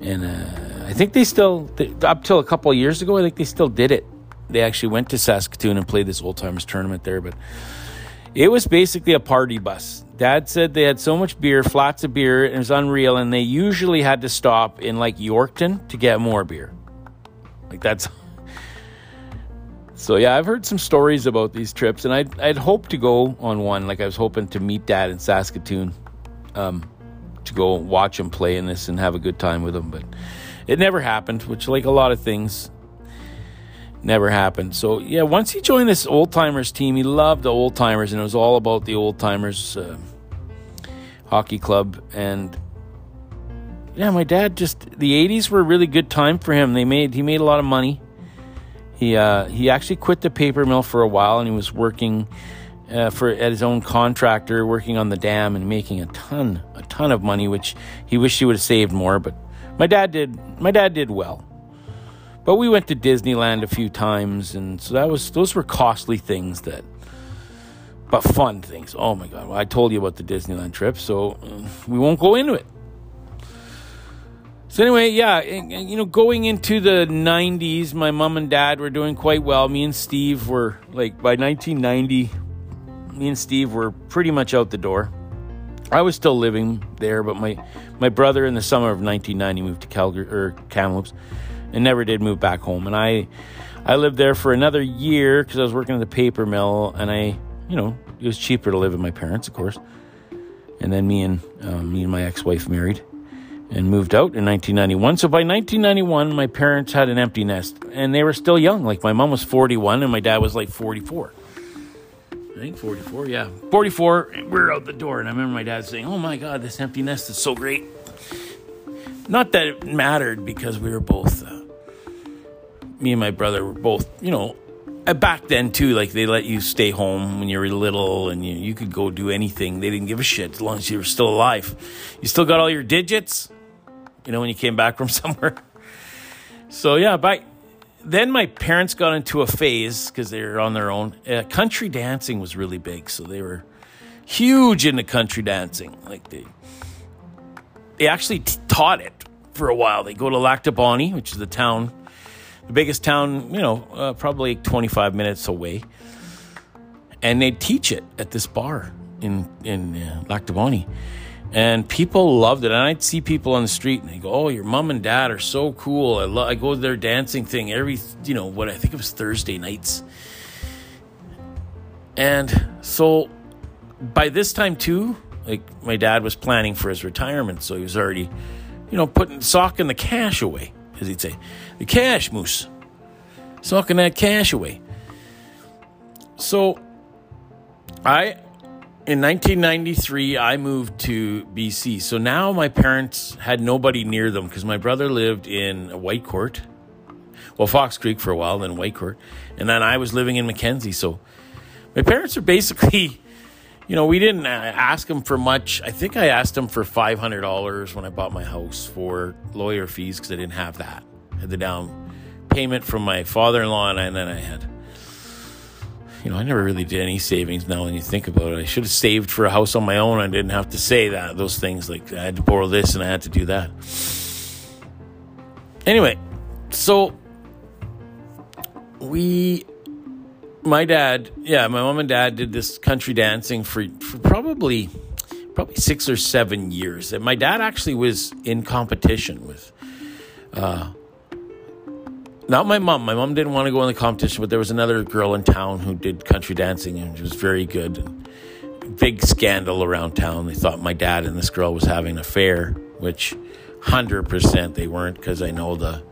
and uh, I think they still, up till a couple of years ago, I think they still did it. They actually went to Saskatoon and played this old timers tournament there, but it was basically a party bus. Dad said they had so much beer, flats of beer, and it was unreal. And they usually had to stop in like Yorkton to get more beer. Like that's. So yeah, I've heard some stories about these trips, and I'd I'd hope to go on one. Like I was hoping to meet Dad in Saskatoon, um, to go watch him play in this and have a good time with him, but it never happened. Which, like a lot of things, never happened. So yeah, once he joined this old timers team, he loved the old timers, and it was all about the old timers uh, hockey club. And yeah, my dad just the '80s were a really good time for him. They made he made a lot of money. He uh, he actually quit the paper mill for a while, and he was working. Uh, for at his own contractor, working on the dam and making a ton, a ton of money, which he wished he would have saved more. But my dad did. My dad did well. But we went to Disneyland a few times, and so that was those were costly things that, but fun things. Oh my God! Well, I told you about the Disneyland trip, so uh, we won't go into it. So anyway, yeah, you know, going into the '90s, my mom and dad were doing quite well. Me and Steve were like by 1990, me and Steve were pretty much out the door. I was still living there, but my my brother in the summer of 1990 moved to Calgary or Kamloops and never did move back home. And I, I lived there for another year because I was working at the paper mill, and I, you know, it was cheaper to live with my parents, of course. And then me and um, me and my ex-wife married and moved out in 1991. So by 1991, my parents had an empty nest, and they were still young. Like my mom was 41, and my dad was like 44. I think 44, yeah. 44, we're out the door. And I remember my dad saying, Oh my God, this empty nest is so great. Not that it mattered because we were both uh, me and my brother were both, you know, uh, back then too, like they let you stay home when you were little and you, you could go do anything. They didn't give a shit as long as you were still alive. You still got all your digits, you know, when you came back from somewhere. So yeah, by then my parents got into a phase because they were on their own. Uh, country dancing was really big, so they were huge into country dancing. Like they, they actually t- taught it for a while. They go to Lac which is the town the biggest town, you know, uh, probably 25 minutes away. And they teach it at this bar in in uh. And people loved it. And I'd see people on the street and they go, Oh, your mom and dad are so cool. I, lo- I go to their dancing thing every, you know, what I think it was Thursday nights. And so by this time, too, like my dad was planning for his retirement. So he was already, you know, putting socking the cash away as he'd say, the cash moose, sucking that cash away. So, I, in 1993, I moved to BC. So now my parents had nobody near them because my brother lived in Whitecourt, well, Fox Creek for a while, then Whitecourt, and then I was living in Mackenzie. So my parents are basically you know, we didn't uh, ask them for much. I think I asked them for $500 when I bought my house for lawyer fees because I didn't have that. I had the down payment from my father in law, and then I had, you know, I never really did any savings now when you think about it. I should have saved for a house on my own. I didn't have to say that, those things like I had to borrow this and I had to do that. Anyway, so we my dad, yeah, my mom and dad did this country dancing for, for probably probably six or seven years. And my dad actually was in competition with uh, not my mom. My mom didn't want to go in the competition, but there was another girl in town who did country dancing and she was very good. And big scandal around town. They thought my dad and this girl was having an affair, which 100% they weren't because I know the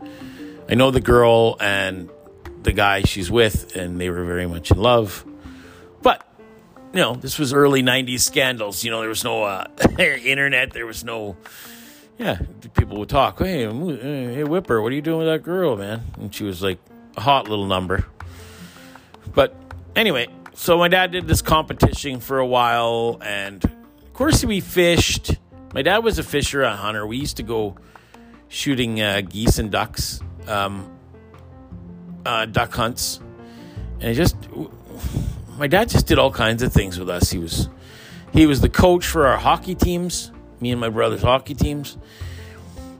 I know the girl and the guy she's with, and they were very much in love. But you know, this was early '90s scandals. You know, there was no uh, internet. There was no. Yeah, people would talk. Hey, hey, Whipper, what are you doing with that girl, man? And she was like a hot little number. But anyway, so my dad did this competition for a while and of course, we fished. My dad was a fisher, a hunter. We used to go shooting uh, geese and ducks, um, uh, duck hunts, and just my dad just did all kinds of things with us. He was he was the coach for our hockey teams, me and my brother's hockey teams.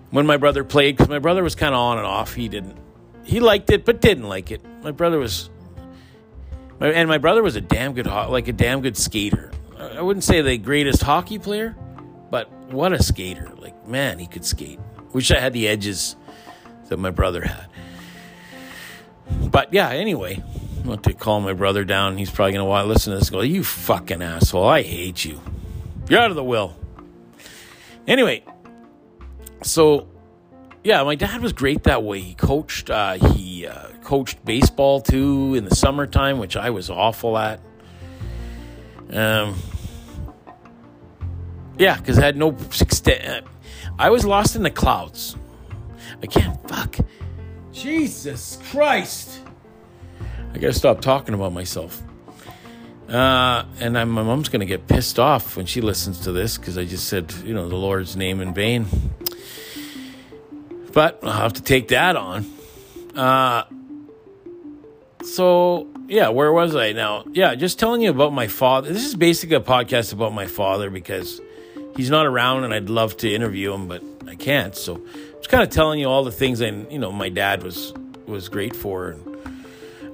When my brother played, because my brother was kind of on and off, he didn't. He liked it, but didn't like it. My brother was, and my brother was a damn good, like a damn good skater. I wouldn't say the greatest hockey player, but what a skater! Like man, he could skate. Wish I had the edges that my brother had. But yeah, anyway, I want to call my brother down. He's probably going to listen to this and go, You fucking asshole. I hate you. You're out of the will. Anyway, so yeah, my dad was great that way. He coached, uh, he uh, coached baseball too in the summertime, which I was awful at. Um, yeah, because I had no extent. I was lost in the clouds. I can't fuck. Jesus Christ. I gotta stop talking about myself. Uh, and I'm, my mom's gonna get pissed off when she listens to this because I just said, you know, the Lord's name in vain. But I'll have to take that on. Uh, so yeah, where was I now? Yeah, just telling you about my father. This is basically a podcast about my father because he's not around and I'd love to interview him, but I can't. So Just kind of telling you all the things I, you know, my dad was was great for. And,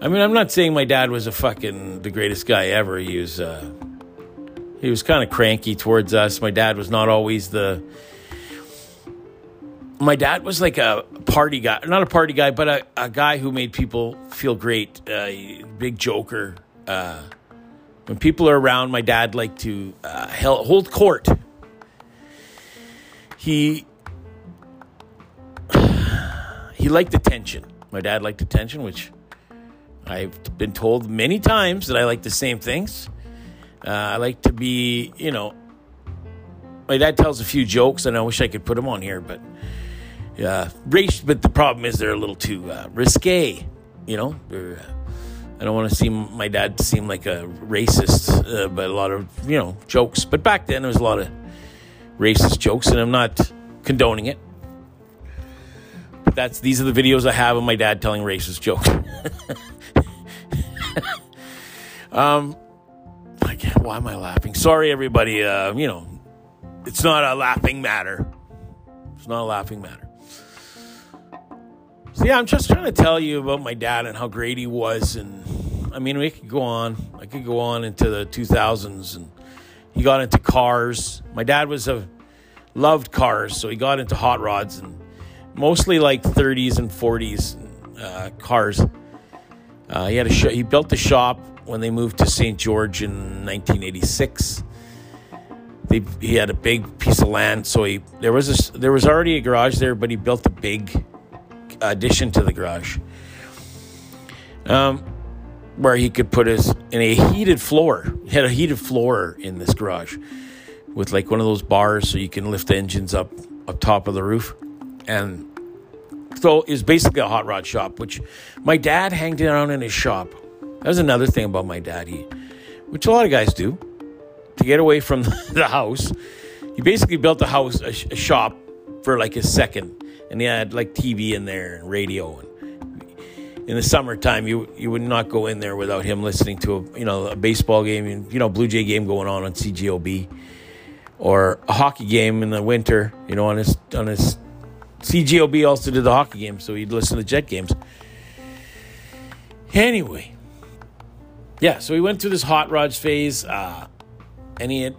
I mean, I'm not saying my dad was a fucking the greatest guy ever. He was uh, he was kind of cranky towards us. My dad was not always the. My dad was like a party guy, not a party guy, but a, a guy who made people feel great. Uh, big joker. Uh, when people are around, my dad liked to uh, hold court. He he liked attention. My dad liked attention, which I've been told many times that I like the same things. Uh, I like to be, you know, my dad tells a few jokes, and I wish I could put them on here, but yeah, race. But the problem is they're a little too uh, risque. You know, they're, I don't want to seem my dad seem like a racist, uh, but a lot of you know jokes. But back then there was a lot of racist jokes, and I'm not condoning it. That's these are the videos I have of my dad telling racist jokes. um, like, why am I laughing? Sorry, everybody. Uh, you know, it's not a laughing matter. It's not a laughing matter. So yeah, I'm just trying to tell you about my dad and how great he was, and I mean, we could go on. I could go on into the 2000s, and he got into cars. My dad was a loved cars, so he got into hot rods and mostly like 30s and 40s uh, cars. Uh, he had a sh- he built the shop when they moved to St. George in 1986. They, he had a big piece of land, so he there was a, there was already a garage there, but he built a big addition to the garage, um, where he could put his in a heated floor. He had a heated floor in this garage with like one of those bars, so you can lift the engines up up top of the roof, and so is basically a hot rod shop, which my dad hanged around in his shop. That was another thing about my dad, he, which a lot of guys do, to get away from the house. He basically built a house, a, a shop for like a second, and he had like TV in there and radio. And in the summertime, you you would not go in there without him listening to a you know a baseball game, you know Blue Jay game going on on CJOB, or a hockey game in the winter, you know on his on his CJOB also did the hockey games, so he'd listen to Jet games. Anyway, yeah, so he went through this hot rods phase, uh, and he had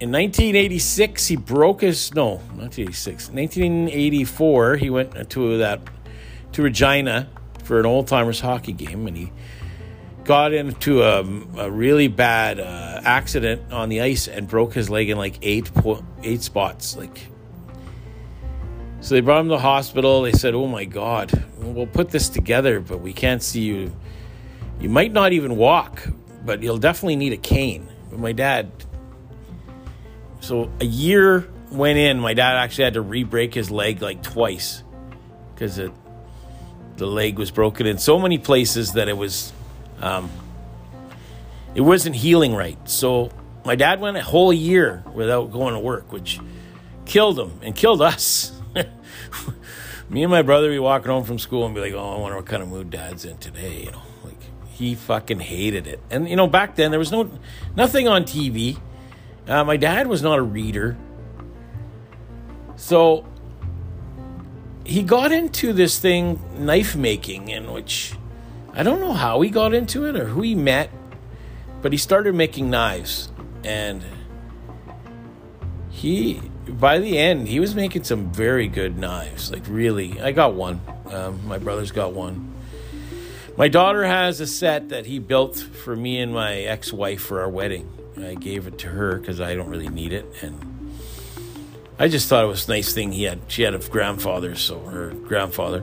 in 1986 he broke his no 1986 1984 he went to that to Regina for an old timers hockey game, and he got into a, a really bad uh, accident on the ice and broke his leg in like eight po- eight spots, like so they brought him to the hospital. They said, "Oh my God, we'll put this together, but we can't see you. You might not even walk, but you'll definitely need a cane." But my dad. So a year went in. My dad actually had to re-break his leg like twice because the leg was broken in so many places that it was um, it wasn't healing right. So my dad went a whole year without going to work, which killed him and killed us. Me and my brother be walking home from school and be like, "Oh, I wonder what kind of mood Dad's in today." You know, like he fucking hated it. And you know, back then there was no nothing on TV. Uh, my dad was not a reader, so he got into this thing, knife making, in which I don't know how he got into it or who he met, but he started making knives, and he by the end, he was making some very good knives. Like, really. I got one. Um, my brother's got one. My daughter has a set that he built for me and my ex wife for our wedding. I gave it to her because I don't really need it. And I just thought it was a nice thing he had. She had a grandfather, so her grandfather.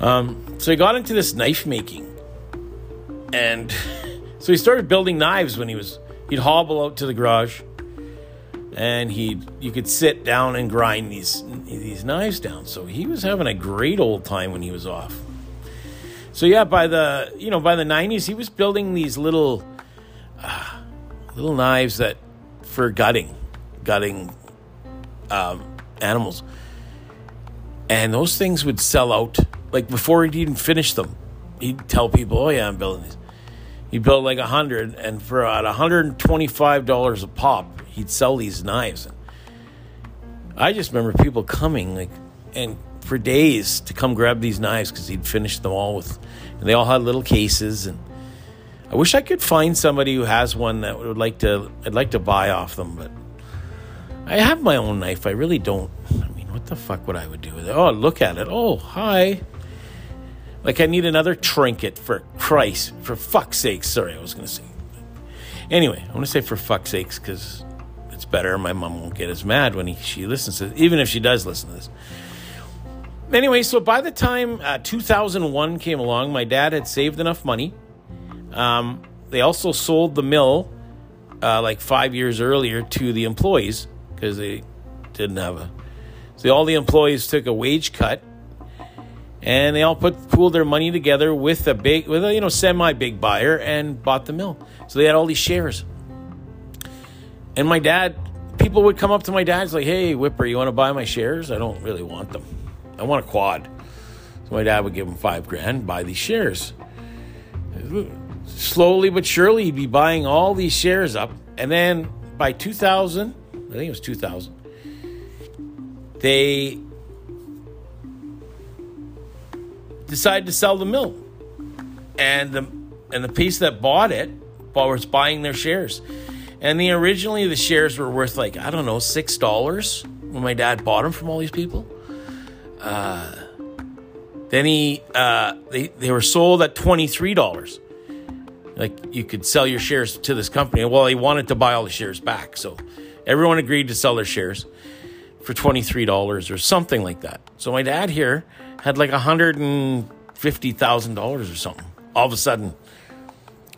Um, so he got into this knife making. And so he started building knives when he was, he'd hobble out to the garage and he you could sit down and grind these these knives down. So he was having a great old time when he was off. So yeah, by the you know by the '90s, he was building these little uh, little knives that for gutting, gutting um, animals, and those things would sell out like before he'd even finish them. He'd tell people, "Oh yeah, I'm building these." He built like a hundred, and for about hundred and twenty-five dollars a pop, he'd sell these knives. I just remember people coming like and for days to come grab these knives because he'd finished them all with, and they all had little cases. And I wish I could find somebody who has one that would like to. I'd like to buy off them, but I have my own knife. I really don't. I mean, what the fuck would I would do with it? Oh, look at it. Oh, hi. Like I need another trinket for Christ, for fuck's sake. Sorry, I was to say. Anyway, I want to say for fuck's sakes because better. My mom won't get as mad when he, she listens to it, even if she does listen to this. Anyway, so by the time uh, 2001 came along, my dad had saved enough money. Um, they also sold the mill uh, like five years earlier to the employees because they didn't have a. So all the employees took a wage cut, and they all put pooled their money together with a big, with a you know semi big buyer and bought the mill. So they had all these shares. And my dad, people would come up to my dad's like, "Hey, Whipper, you want to buy my shares? I don't really want them. I want a quad." So my dad would give him five grand, buy these shares. Slowly but surely, he'd be buying all these shares up, and then by 2000, I think it was 2000, they decided to sell the mill, and the and the piece that bought it was buying their shares. And the originally the shares were worth like I don't know six dollars when my dad bought them from all these people. Uh, then he uh, they they were sold at twenty three dollars. Like you could sell your shares to this company. Well, he wanted to buy all the shares back, so everyone agreed to sell their shares for twenty three dollars or something like that. So my dad here had like a hundred and fifty thousand dollars or something all of a sudden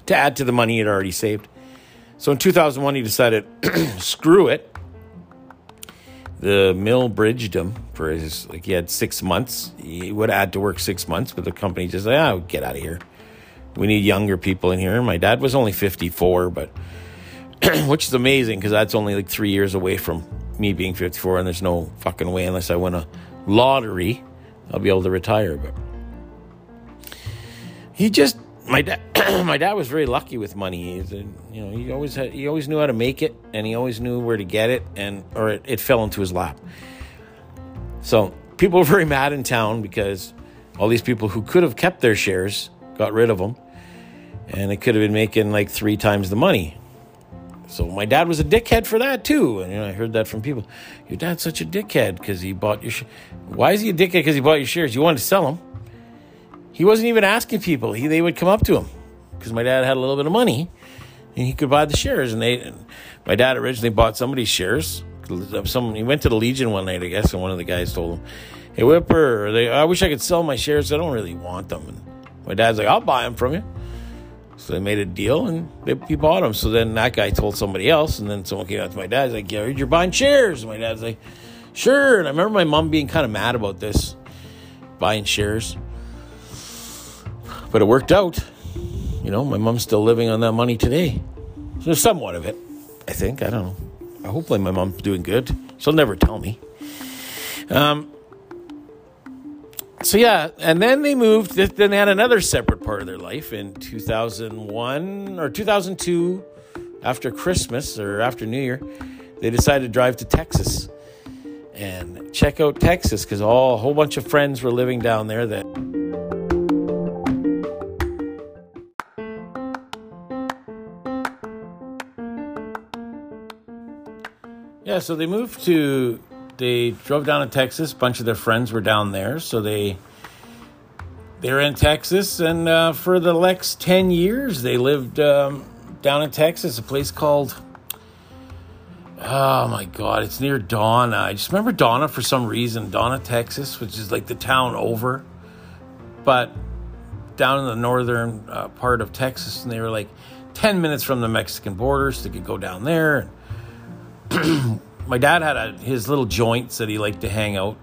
to add to the money he'd already saved. So in 2001, he decided, screw it. The mill bridged him for his, like, he had six months. He would have had to work six months, but the company just like, oh, ah, get out of here. We need younger people in here. My dad was only 54, but, which is amazing because that's only like three years away from me being 54, and there's no fucking way unless I win a lottery, I'll be able to retire. But he just my dad my dad was very lucky with money. He's a, you know, he always had, he always knew how to make it, and he always knew where to get it, and or it, it fell into his lap. So people were very mad in town because all these people who could have kept their shares got rid of them, and they could have been making like three times the money. So my dad was a dickhead for that too, and you know, I heard that from people. Your dad's such a dickhead because he bought your. Sh- Why is he a dickhead? Because he bought your shares. You wanted to sell them he wasn't even asking people. He, they would come up to him because my dad had a little bit of money and he could buy the shares. And they, and my dad originally bought somebody's shares. Some he went to the Legion one night, I guess, and one of the guys told him, "Hey Whipper, they, I wish I could sell my shares. I don't really want them." And my dad's like, "I'll buy them from you." So they made a deal and they, he bought them. So then that guy told somebody else, and then someone came out to my dad. He's like, "Yeah, you're buying shares." And my dad's like, "Sure." And I remember my mom being kind of mad about this, buying shares. But it worked out. You know, my mom's still living on that money today. So somewhat of it. I think. I don't know. Hopefully, my mom's doing good. She'll never tell me. Um, so yeah, and then they moved. Then they had another separate part of their life in 2001 or 2002, after Christmas or after New Year. They decided to drive to Texas and check out Texas because all a whole bunch of friends were living down there that. Yeah, so they moved to they drove down to Texas. A bunch of their friends were down there, so they they were in Texas, and uh, for the next ten years, they lived um, down in Texas, a place called. Oh my God! It's near Donna. I just remember Donna for some reason. Donna, Texas, which is like the town over, but down in the northern uh, part of Texas, and they were like ten minutes from the Mexican border, so they could go down there. And my dad had a, his little joints that he liked to hang out.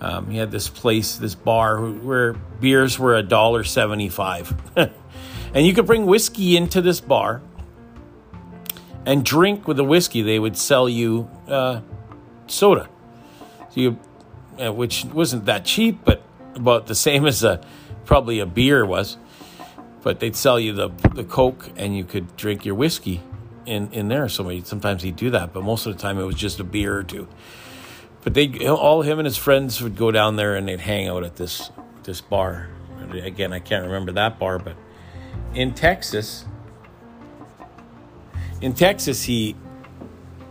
Um, he had this place, this bar where beers were a dollar seventy-five, and you could bring whiskey into this bar and drink with the whiskey. They would sell you uh, soda, so you, uh, which wasn't that cheap, but about the same as a probably a beer was. But they'd sell you the the coke, and you could drink your whiskey in in there. So sometimes he'd do that, but most of the time it was just a beer or two. But they all him and his friends would go down there and they'd hang out at this this bar. Again, I can't remember that bar, but in Texas, in Texas he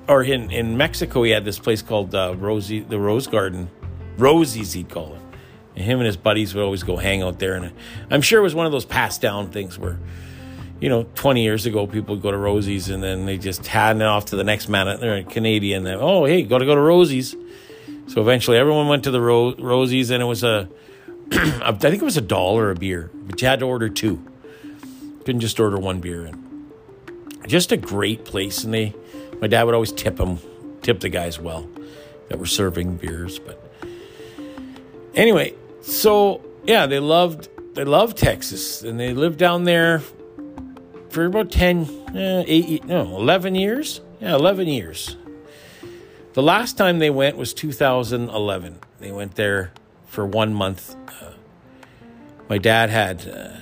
or in in Mexico he had this place called uh, Rosie the Rose Garden, Rosie's he'd call it. And him and his buddies would always go hang out there, and I'm sure it was one of those passed down things where you know, 20 years ago, people would go to Rosie's and then they just hand it off to the next man. They're uh, a Canadian. Then, oh, hey, got to go to Rosie's. So eventually everyone went to the Ro- Rosie's and it was a, I think it was a dollar a beer, but you had to order two. Couldn't just order one beer. And just a great place. And they, my dad would always tip them, tip the guys well that were serving beers. But anyway, so yeah, they loved, they loved Texas and they lived down there for about 10, eh, 8, no, 11 years. Yeah, 11 years. The last time they went was 2011. They went there for one month. Uh, my dad had, uh,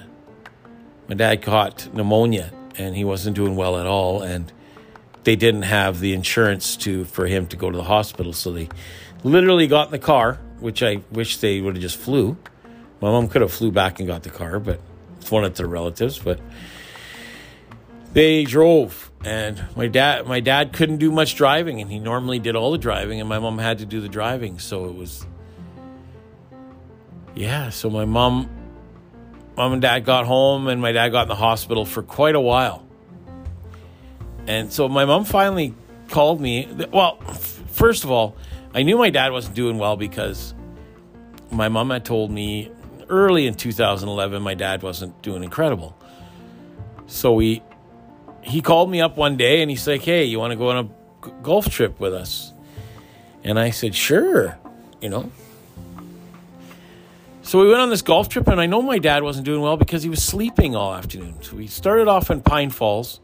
my dad caught pneumonia and he wasn't doing well at all. And they didn't have the insurance to for him to go to the hospital. So they literally got in the car, which I wish they would have just flew. My mom could have flew back and got the car, but it's one of their relatives. But they drove and my dad my dad couldn't do much driving and he normally did all the driving and my mom had to do the driving so it was yeah so my mom mom and dad got home and my dad got in the hospital for quite a while. And so my mom finally called me well first of all i knew my dad wasn't doing well because my mom had told me early in 2011 my dad wasn't doing incredible. So we he called me up one day and he's like, Hey, you want to go on a golf trip with us? And I said, Sure, you know. So we went on this golf trip, and I know my dad wasn't doing well because he was sleeping all afternoon. So we started off in Pine Falls,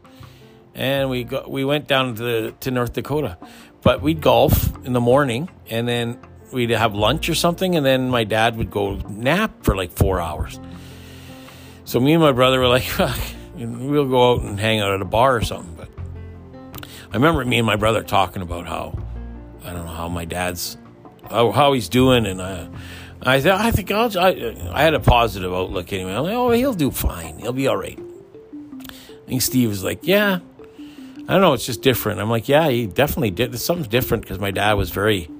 and we got, we went down to the, to North Dakota. But we'd golf in the morning, and then we'd have lunch or something, and then my dad would go nap for like four hours. So me and my brother were like, we'll go out and hang out at a bar or something. But I remember me and my brother talking about how I don't know how my dad's how, how he's doing, and uh, I I thought I think I'll, I I had a positive outlook anyway. I'm like, oh, he'll do fine. He'll be all right. I think Steve was like, yeah. I don't know. It's just different. I'm like, yeah, he definitely did. Something's different because my dad was very.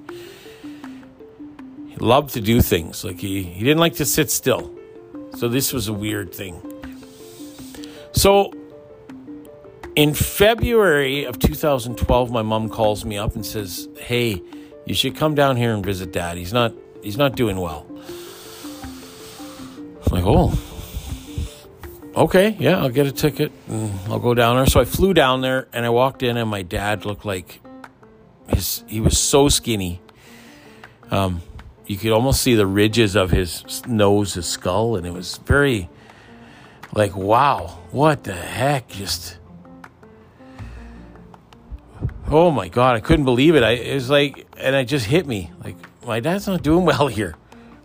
He loved to do things. Like he he didn't like to sit still. So this was a weird thing. So in February of 2012, my mom calls me up and says, "Hey, you should come down here and visit Dad. He's not he's not doing well." I'm like, "Oh, okay, yeah, I'll get a ticket and I'll go down there." So I flew down there and I walked in, and my dad looked like his he was so skinny. Um, you could almost see the ridges of his nose, his skull, and it was very like, wow, what the heck? Just oh my god, I couldn't believe it. I it was like, and it just hit me like my dad's not doing well here.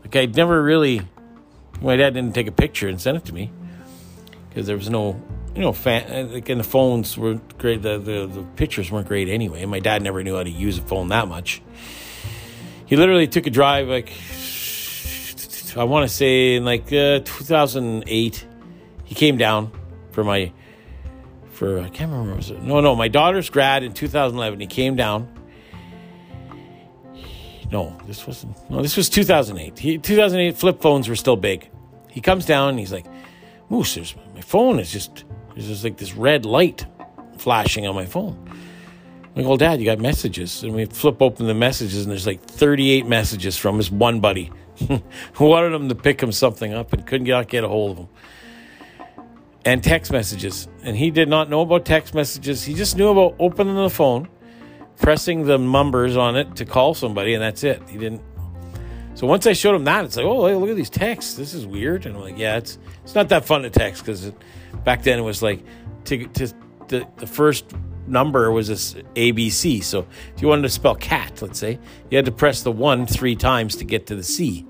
Like I'd never really, my dad didn't take a picture and send it to me because there was no, you know, fan, like and the phones were great. The, the the pictures weren't great anyway. My dad never knew how to use a phone that much. He literally took a drive like I want to say in like uh, 2008. He came down for my for I can't remember was it no no my daughter's grad in 2011. He came down. No, this wasn't. No, this was 2008. He, 2008 flip phones were still big. He comes down and he's like, "Moose, there's, my phone is just there's just like this red light flashing on my phone." I'm like, well, Dad, you got messages, and we flip open the messages, and there's like 38 messages from his one buddy who wanted him to pick him something up and couldn't get, get a hold of him. And text messages. And he did not know about text messages. He just knew about opening the phone, pressing the numbers on it to call somebody, and that's it. He didn't. So once I showed him that, it's like, oh, look at these texts. This is weird. And I'm like, yeah, it's it's not that fun to text because back then it was like to, to the, the first number was this ABC. So if you wanted to spell cat, let's say, you had to press the one three times to get to the C.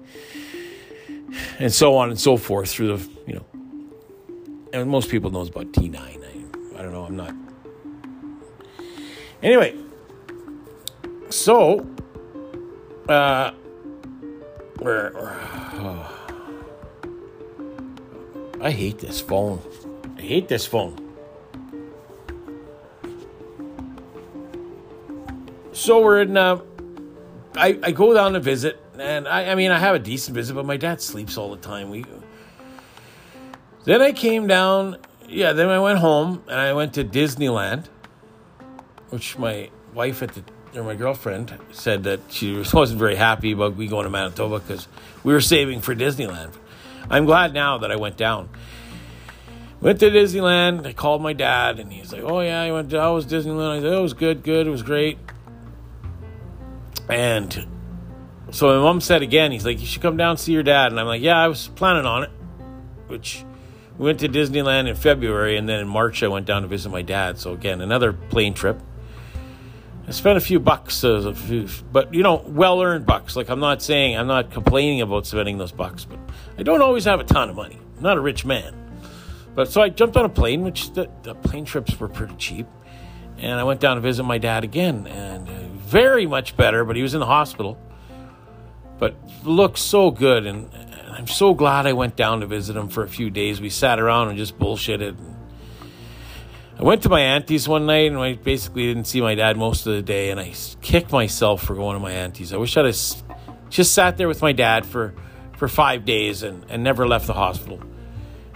And so on and so forth through the, you know. And most people knows about T9. I, I don't know, I'm not. Anyway, so uh oh. I hate this phone. I hate this phone. So we're in. Uh, I I go down to visit, and I I mean I have a decent visit, but my dad sleeps all the time. We. Then I came down. Yeah, then I went home and I went to Disneyland, which my wife at the or my girlfriend said that she wasn't very happy about me going to Manitoba because we were saving for Disneyland. I'm glad now that I went down. Went to Disneyland. I called my dad, and he's like, "Oh yeah, I went. To, how was Disneyland?" I said, "Oh, "It was good. Good. It was great." And so my mom said again, he's like, you should come down see your dad. And I'm like, yeah, I was planning on it. Which we went to Disneyland in February, and then in March I went down to visit my dad. So again, another plane trip. I spent a few bucks, uh, a few, but you know, well earned bucks. Like I'm not saying I'm not complaining about spending those bucks, but I don't always have a ton of money. I'm not a rich man. But so I jumped on a plane, which the, the plane trips were pretty cheap, and I went down to visit my dad again, and. Uh, very much better, but he was in the hospital. But looked so good, and, I'm so glad I went down to visit him for a few days. We sat around and just bullshitted. I went to my auntie's one night, and I basically didn't see my dad most of the day, and I kicked myself for going to my auntie's. I wish I'd just sat there with my dad for, for five days and, and never left the hospital.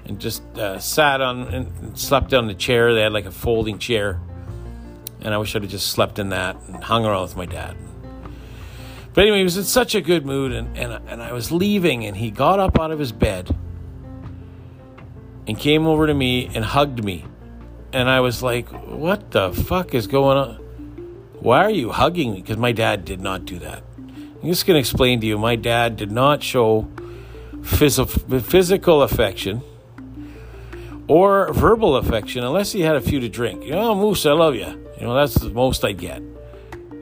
And just uh, sat on and slept on the chair. They had like a folding chair and I wish I'd have just slept in that and hung around with my dad. But anyway, he was in such a good mood, and, and, and I was leaving, and he got up out of his bed and came over to me and hugged me. And I was like, what the fuck is going on? Why are you hugging me? Because my dad did not do that. I'm just going to explain to you my dad did not show phys- physical affection or verbal affection unless he had a few to drink. You know, Moose, I love you. You know, that's the most I get.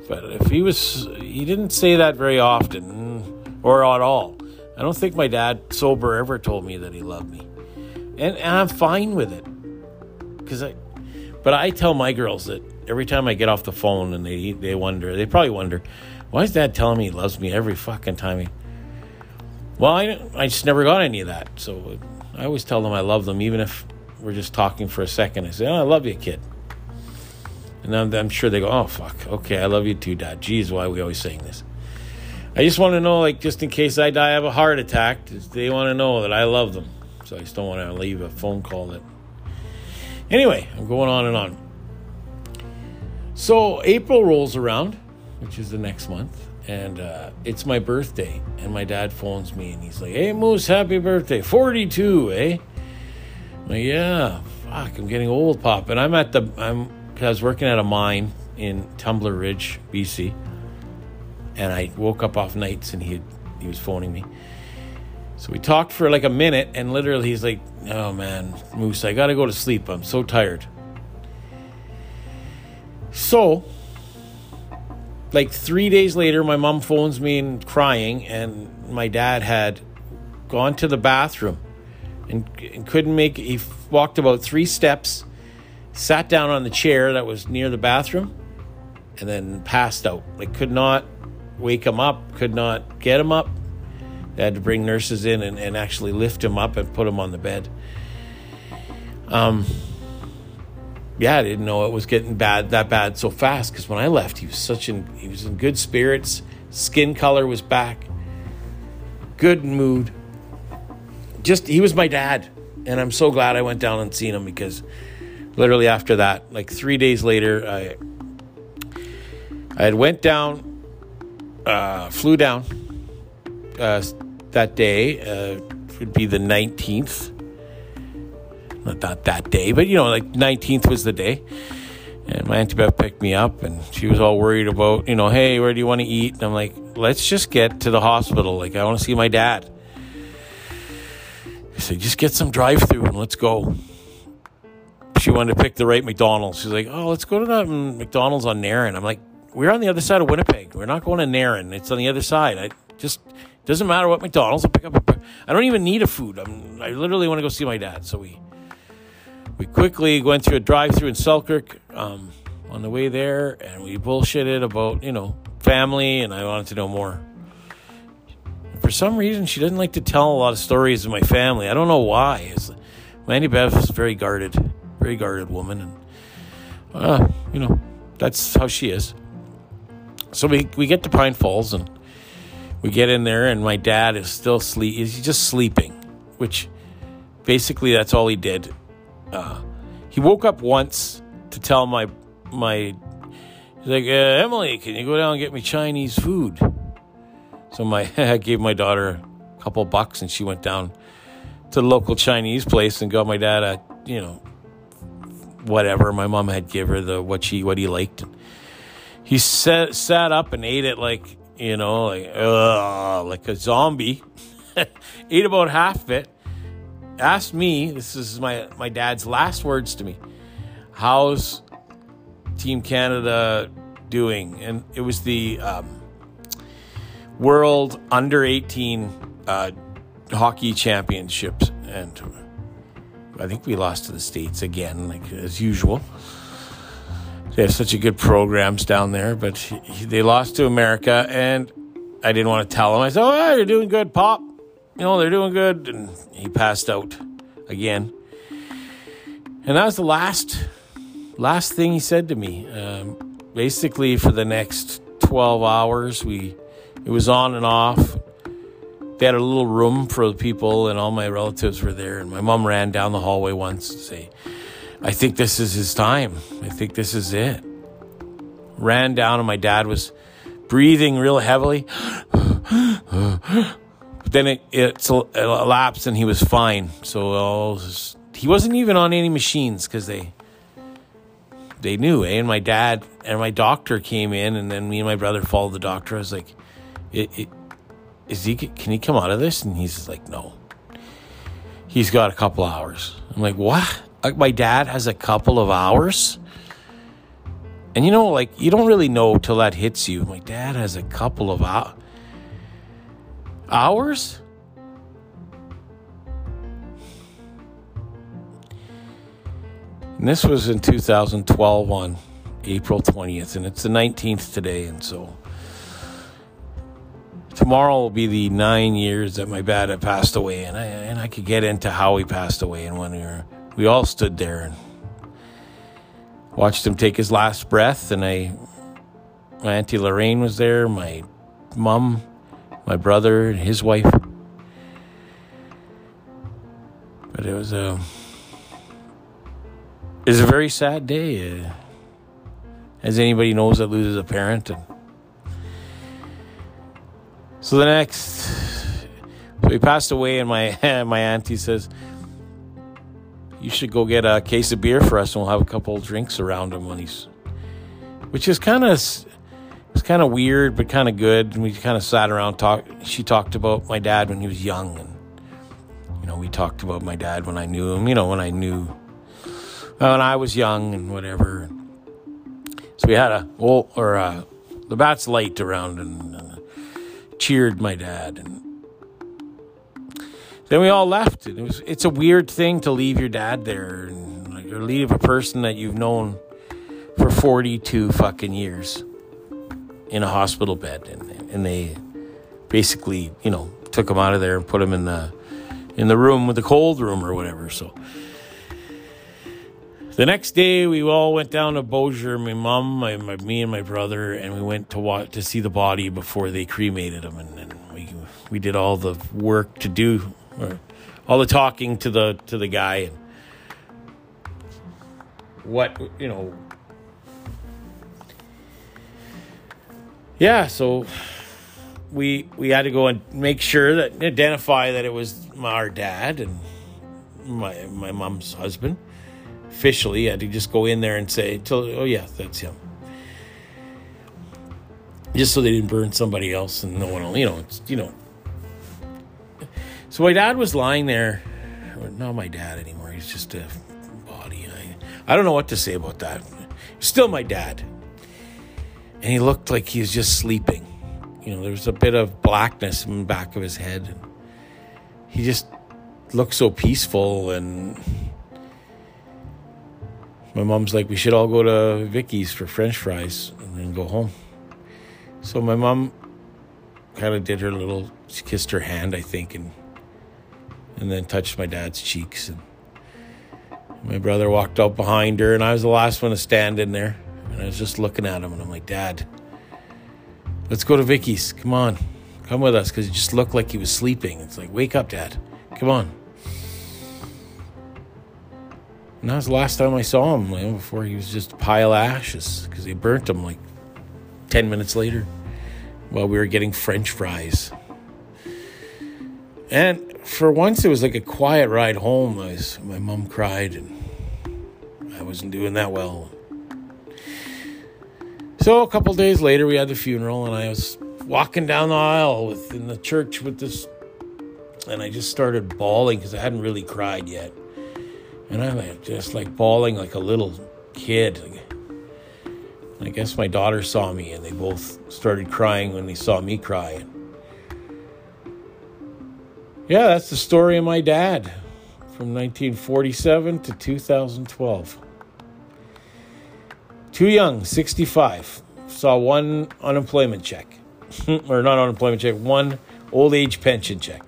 But if he was, he didn't say that very often or at all. I don't think my dad sober ever told me that he loved me. And, and I'm fine with it. Cause I, but I tell my girls that every time I get off the phone and they, they wonder, they probably wonder, why is dad telling me he loves me every fucking time he, well, I, I just never got any of that. So uh, I always tell them I love them, even if we're just talking for a second. I say, oh, I love you, kid. And I'm, I'm, sure they go, oh, fuck. Okay, I love you too, Dad. Geez, why are we always saying this? I just want to know, like, just in case I die of a heart attack, they want to know that I love them. So I just don't want to leave a phone call that. Anyway, I'm going on and on. So April rolls around, which is the next month, and uh, it's my birthday. And my dad phones me and he's like, hey, Moose, happy birthday. 42, eh? I'm like, yeah, fuck, I'm getting old, Pop. And I'm at the, I'm I was working at a mine in Tumbler Ridge, BC, and I woke up off nights and he he was phoning me. So we talked for like a minute, and literally he's like, "Oh man, Moose, I gotta go to sleep. I'm so tired." So like three days later, my mom phones me and crying, and my dad had gone to the bathroom and, and couldn't make. He walked about three steps, sat down on the chair that was near the bathroom, and then passed out. Like could not wake him up, could not get him up. They had to bring nurses in and, and actually lift him up and put him on the bed. Um, yeah, I didn't know it was getting bad that bad so fast because when I left, he was such in he was in good spirits, skin color was back, good mood. Just he was my dad, and I'm so glad I went down and seen him because literally after that, like three days later, I I had went down, uh, flew down uh, that day. Uh, would be the 19th not that day, but you know, like 19th was the day. And my Auntie Beth picked me up and she was all worried about, you know, hey, where do you want to eat? And I'm like, let's just get to the hospital. Like, I want to see my dad. I said, just get some drive through and let's go. She wanted to pick the right McDonald's. She's like, oh, let's go to that McDonald's on Nairn. I'm like, we're on the other side of Winnipeg. We're not going to Nairn. It's on the other side. I just, doesn't matter what McDonald's. I'll pick up I don't even need a food. I'm, I literally want to go see my dad. So we, we quickly went through a drive-through in Selkirk um, on the way there, and we bullshitted about you know family, and I wanted to know more. For some reason, she doesn't like to tell a lot of stories of my family. I don't know why. It's, Mandy Bev is very guarded, very guarded woman, and uh, you know that's how she is. So we we get to Pine Falls and we get in there, and my dad is still sleep. He's just sleeping, which basically that's all he did uh, he woke up once to tell my my he's like uh, Emily, can you go down and get me Chinese food? So my I gave my daughter a couple bucks and she went down to the local Chinese place and got my dad a you know whatever my mom had give her the what she what he liked. He sat sat up and ate it like you know like like a zombie. ate about half of it asked me, this is my, my dad's last words to me, how's Team Canada doing? And it was the um, World Under 18 uh, Hockey Championships. And I think we lost to the States again, like as usual. They have such a good programs down there, but they lost to America, and I didn't want to tell them. I said, "Oh, you're doing good, Pop." you know, they're doing good. And he passed out again. And that was the last, last thing he said to me. Um, basically, for the next 12 hours, we, it was on and off. They had a little room for people, and all my relatives were there. And my mom ran down the hallway once to say, I think this is his time. I think this is it. Ran down, and my dad was breathing real heavily. But then it, it, it elapsed and he was fine. So was, he wasn't even on any machines because they they knew. Eh? And my dad and my doctor came in, and then me and my brother followed the doctor. I was like, it, it, "Is he? Can he come out of this?" And he's like, "No." He's got a couple hours. I'm like, "What?" My dad has a couple of hours. And you know, like you don't really know till that hits you. My dad has a couple of hours hours? And this was in 2012 on April 20th, and it's the 19th today, and so tomorrow will be the nine years that my dad had passed away, and I and I could get into how he passed away, and when we were, we all stood there and watched him take his last breath, and I, my auntie Lorraine was there, my mom my brother and his wife. But it was a it was a very sad day, uh, as anybody knows that loses a parent. And so the next, so he passed away, and my my auntie says, "You should go get a case of beer for us, and we'll have a couple drinks around him when he's." Which is kind of it's kind of weird, but kind of good. And we kind of sat around talk. She talked about my dad when he was young, and you know, we talked about my dad when I knew him. You know, when I knew when I was young and whatever. So we had a old or a the Bats light around and uh, cheered my dad. And then we all left. It was it's a weird thing to leave your dad there and like, or leave a person that you've known for 42 fucking years in a hospital bed and, and they basically, you know, took him out of there and put him in the in the room with the cold room or whatever. So the next day, we all went down to Beausejour. My mom, my, my, me, and my brother, and we went to watch, to see the body before they cremated him, and, and we we did all the work to do, all the talking to the to the guy, and what you know. Yeah, so we we had to go and make sure that identify that it was our dad and my my mom's husband officially. You had to just go in there and say, "Oh yeah, that's him," just so they didn't burn somebody else and no one else. You know, it's, you know. So my dad was lying there. Not my dad anymore. He's just a body. I I don't know what to say about that. Still my dad, and he looked like he was just sleeping. You know, there was a bit of blackness in the back of his head. He just looked so peaceful and my mom's like, we should all go to Vicky's for French fries and then go home. So my mom kind of did her little, she kissed her hand, I think, and and then touched my dad's cheeks. And my brother walked up behind her, and I was the last one to stand in there. And I was just looking at him, and I'm like, Dad, let's go to Vicky's. Come on, come with us, because he just looked like he was sleeping. It's like, wake up, Dad. Come on. And that was the last time I saw him, you know, before he was just a pile of ashes because they burnt him like 10 minutes later while we were getting French fries. And for once, it was like a quiet ride home. Was, my mom cried and I wasn't doing that well. So a couple days later, we had the funeral, and I was walking down the aisle within the church with this, and I just started bawling because I hadn't really cried yet. And I'm just like bawling like a little kid. I guess my daughter saw me and they both started crying when they saw me cry. Yeah, that's the story of my dad from 1947 to 2012. Too young, 65. Saw one unemployment check. or not unemployment check, one old age pension check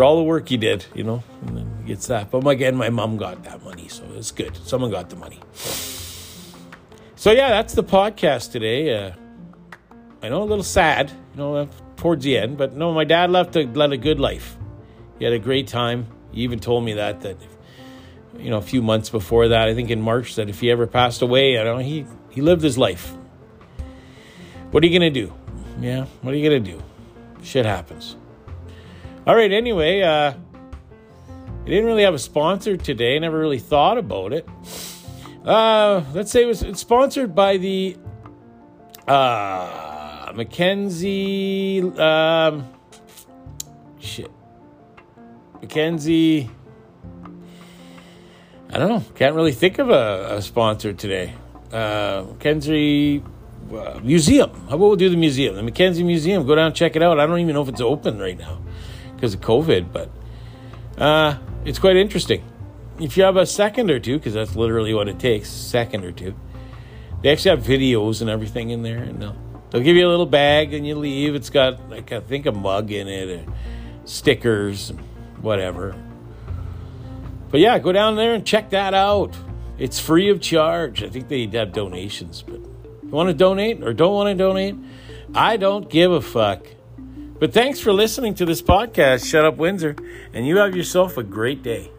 for all the work he did, you know, and then he gets that. But again, my mom got that money, so it's good. Someone got the money. So yeah, that's the podcast today. Uh, I know a little sad, you know, towards the end, but no, my dad left a led a good life. He had a great time. He even told me that that you know a few months before that, I think in March, that if he ever passed away, I know he he lived his life. What are you gonna do? Yeah, what are you gonna do? Shit happens. All right, anyway, uh, I didn't really have a sponsor today. Never really thought about it. Uh, let's say it was sponsored by the uh, Mackenzie. Um, shit. Mackenzie. I don't know. Can't really think of a, a sponsor today. Uh, Mackenzie uh, Museum. How about we'll do the museum? The Mackenzie Museum. Go down and check it out. I don't even know if it's open right now because of COVID, but uh, it's quite interesting. If you have a second or two, because that's literally what it takes, second or two, they actually have videos and everything in there, and they'll, they'll give you a little bag and you leave. It's got like I think a mug in it, stickers, whatever. But yeah, go down there and check that out. It's free of charge. I think they have donations, but you want to donate or don't want to donate, I don't give a fuck. But thanks for listening to this podcast, Shut Up Windsor, and you have yourself a great day.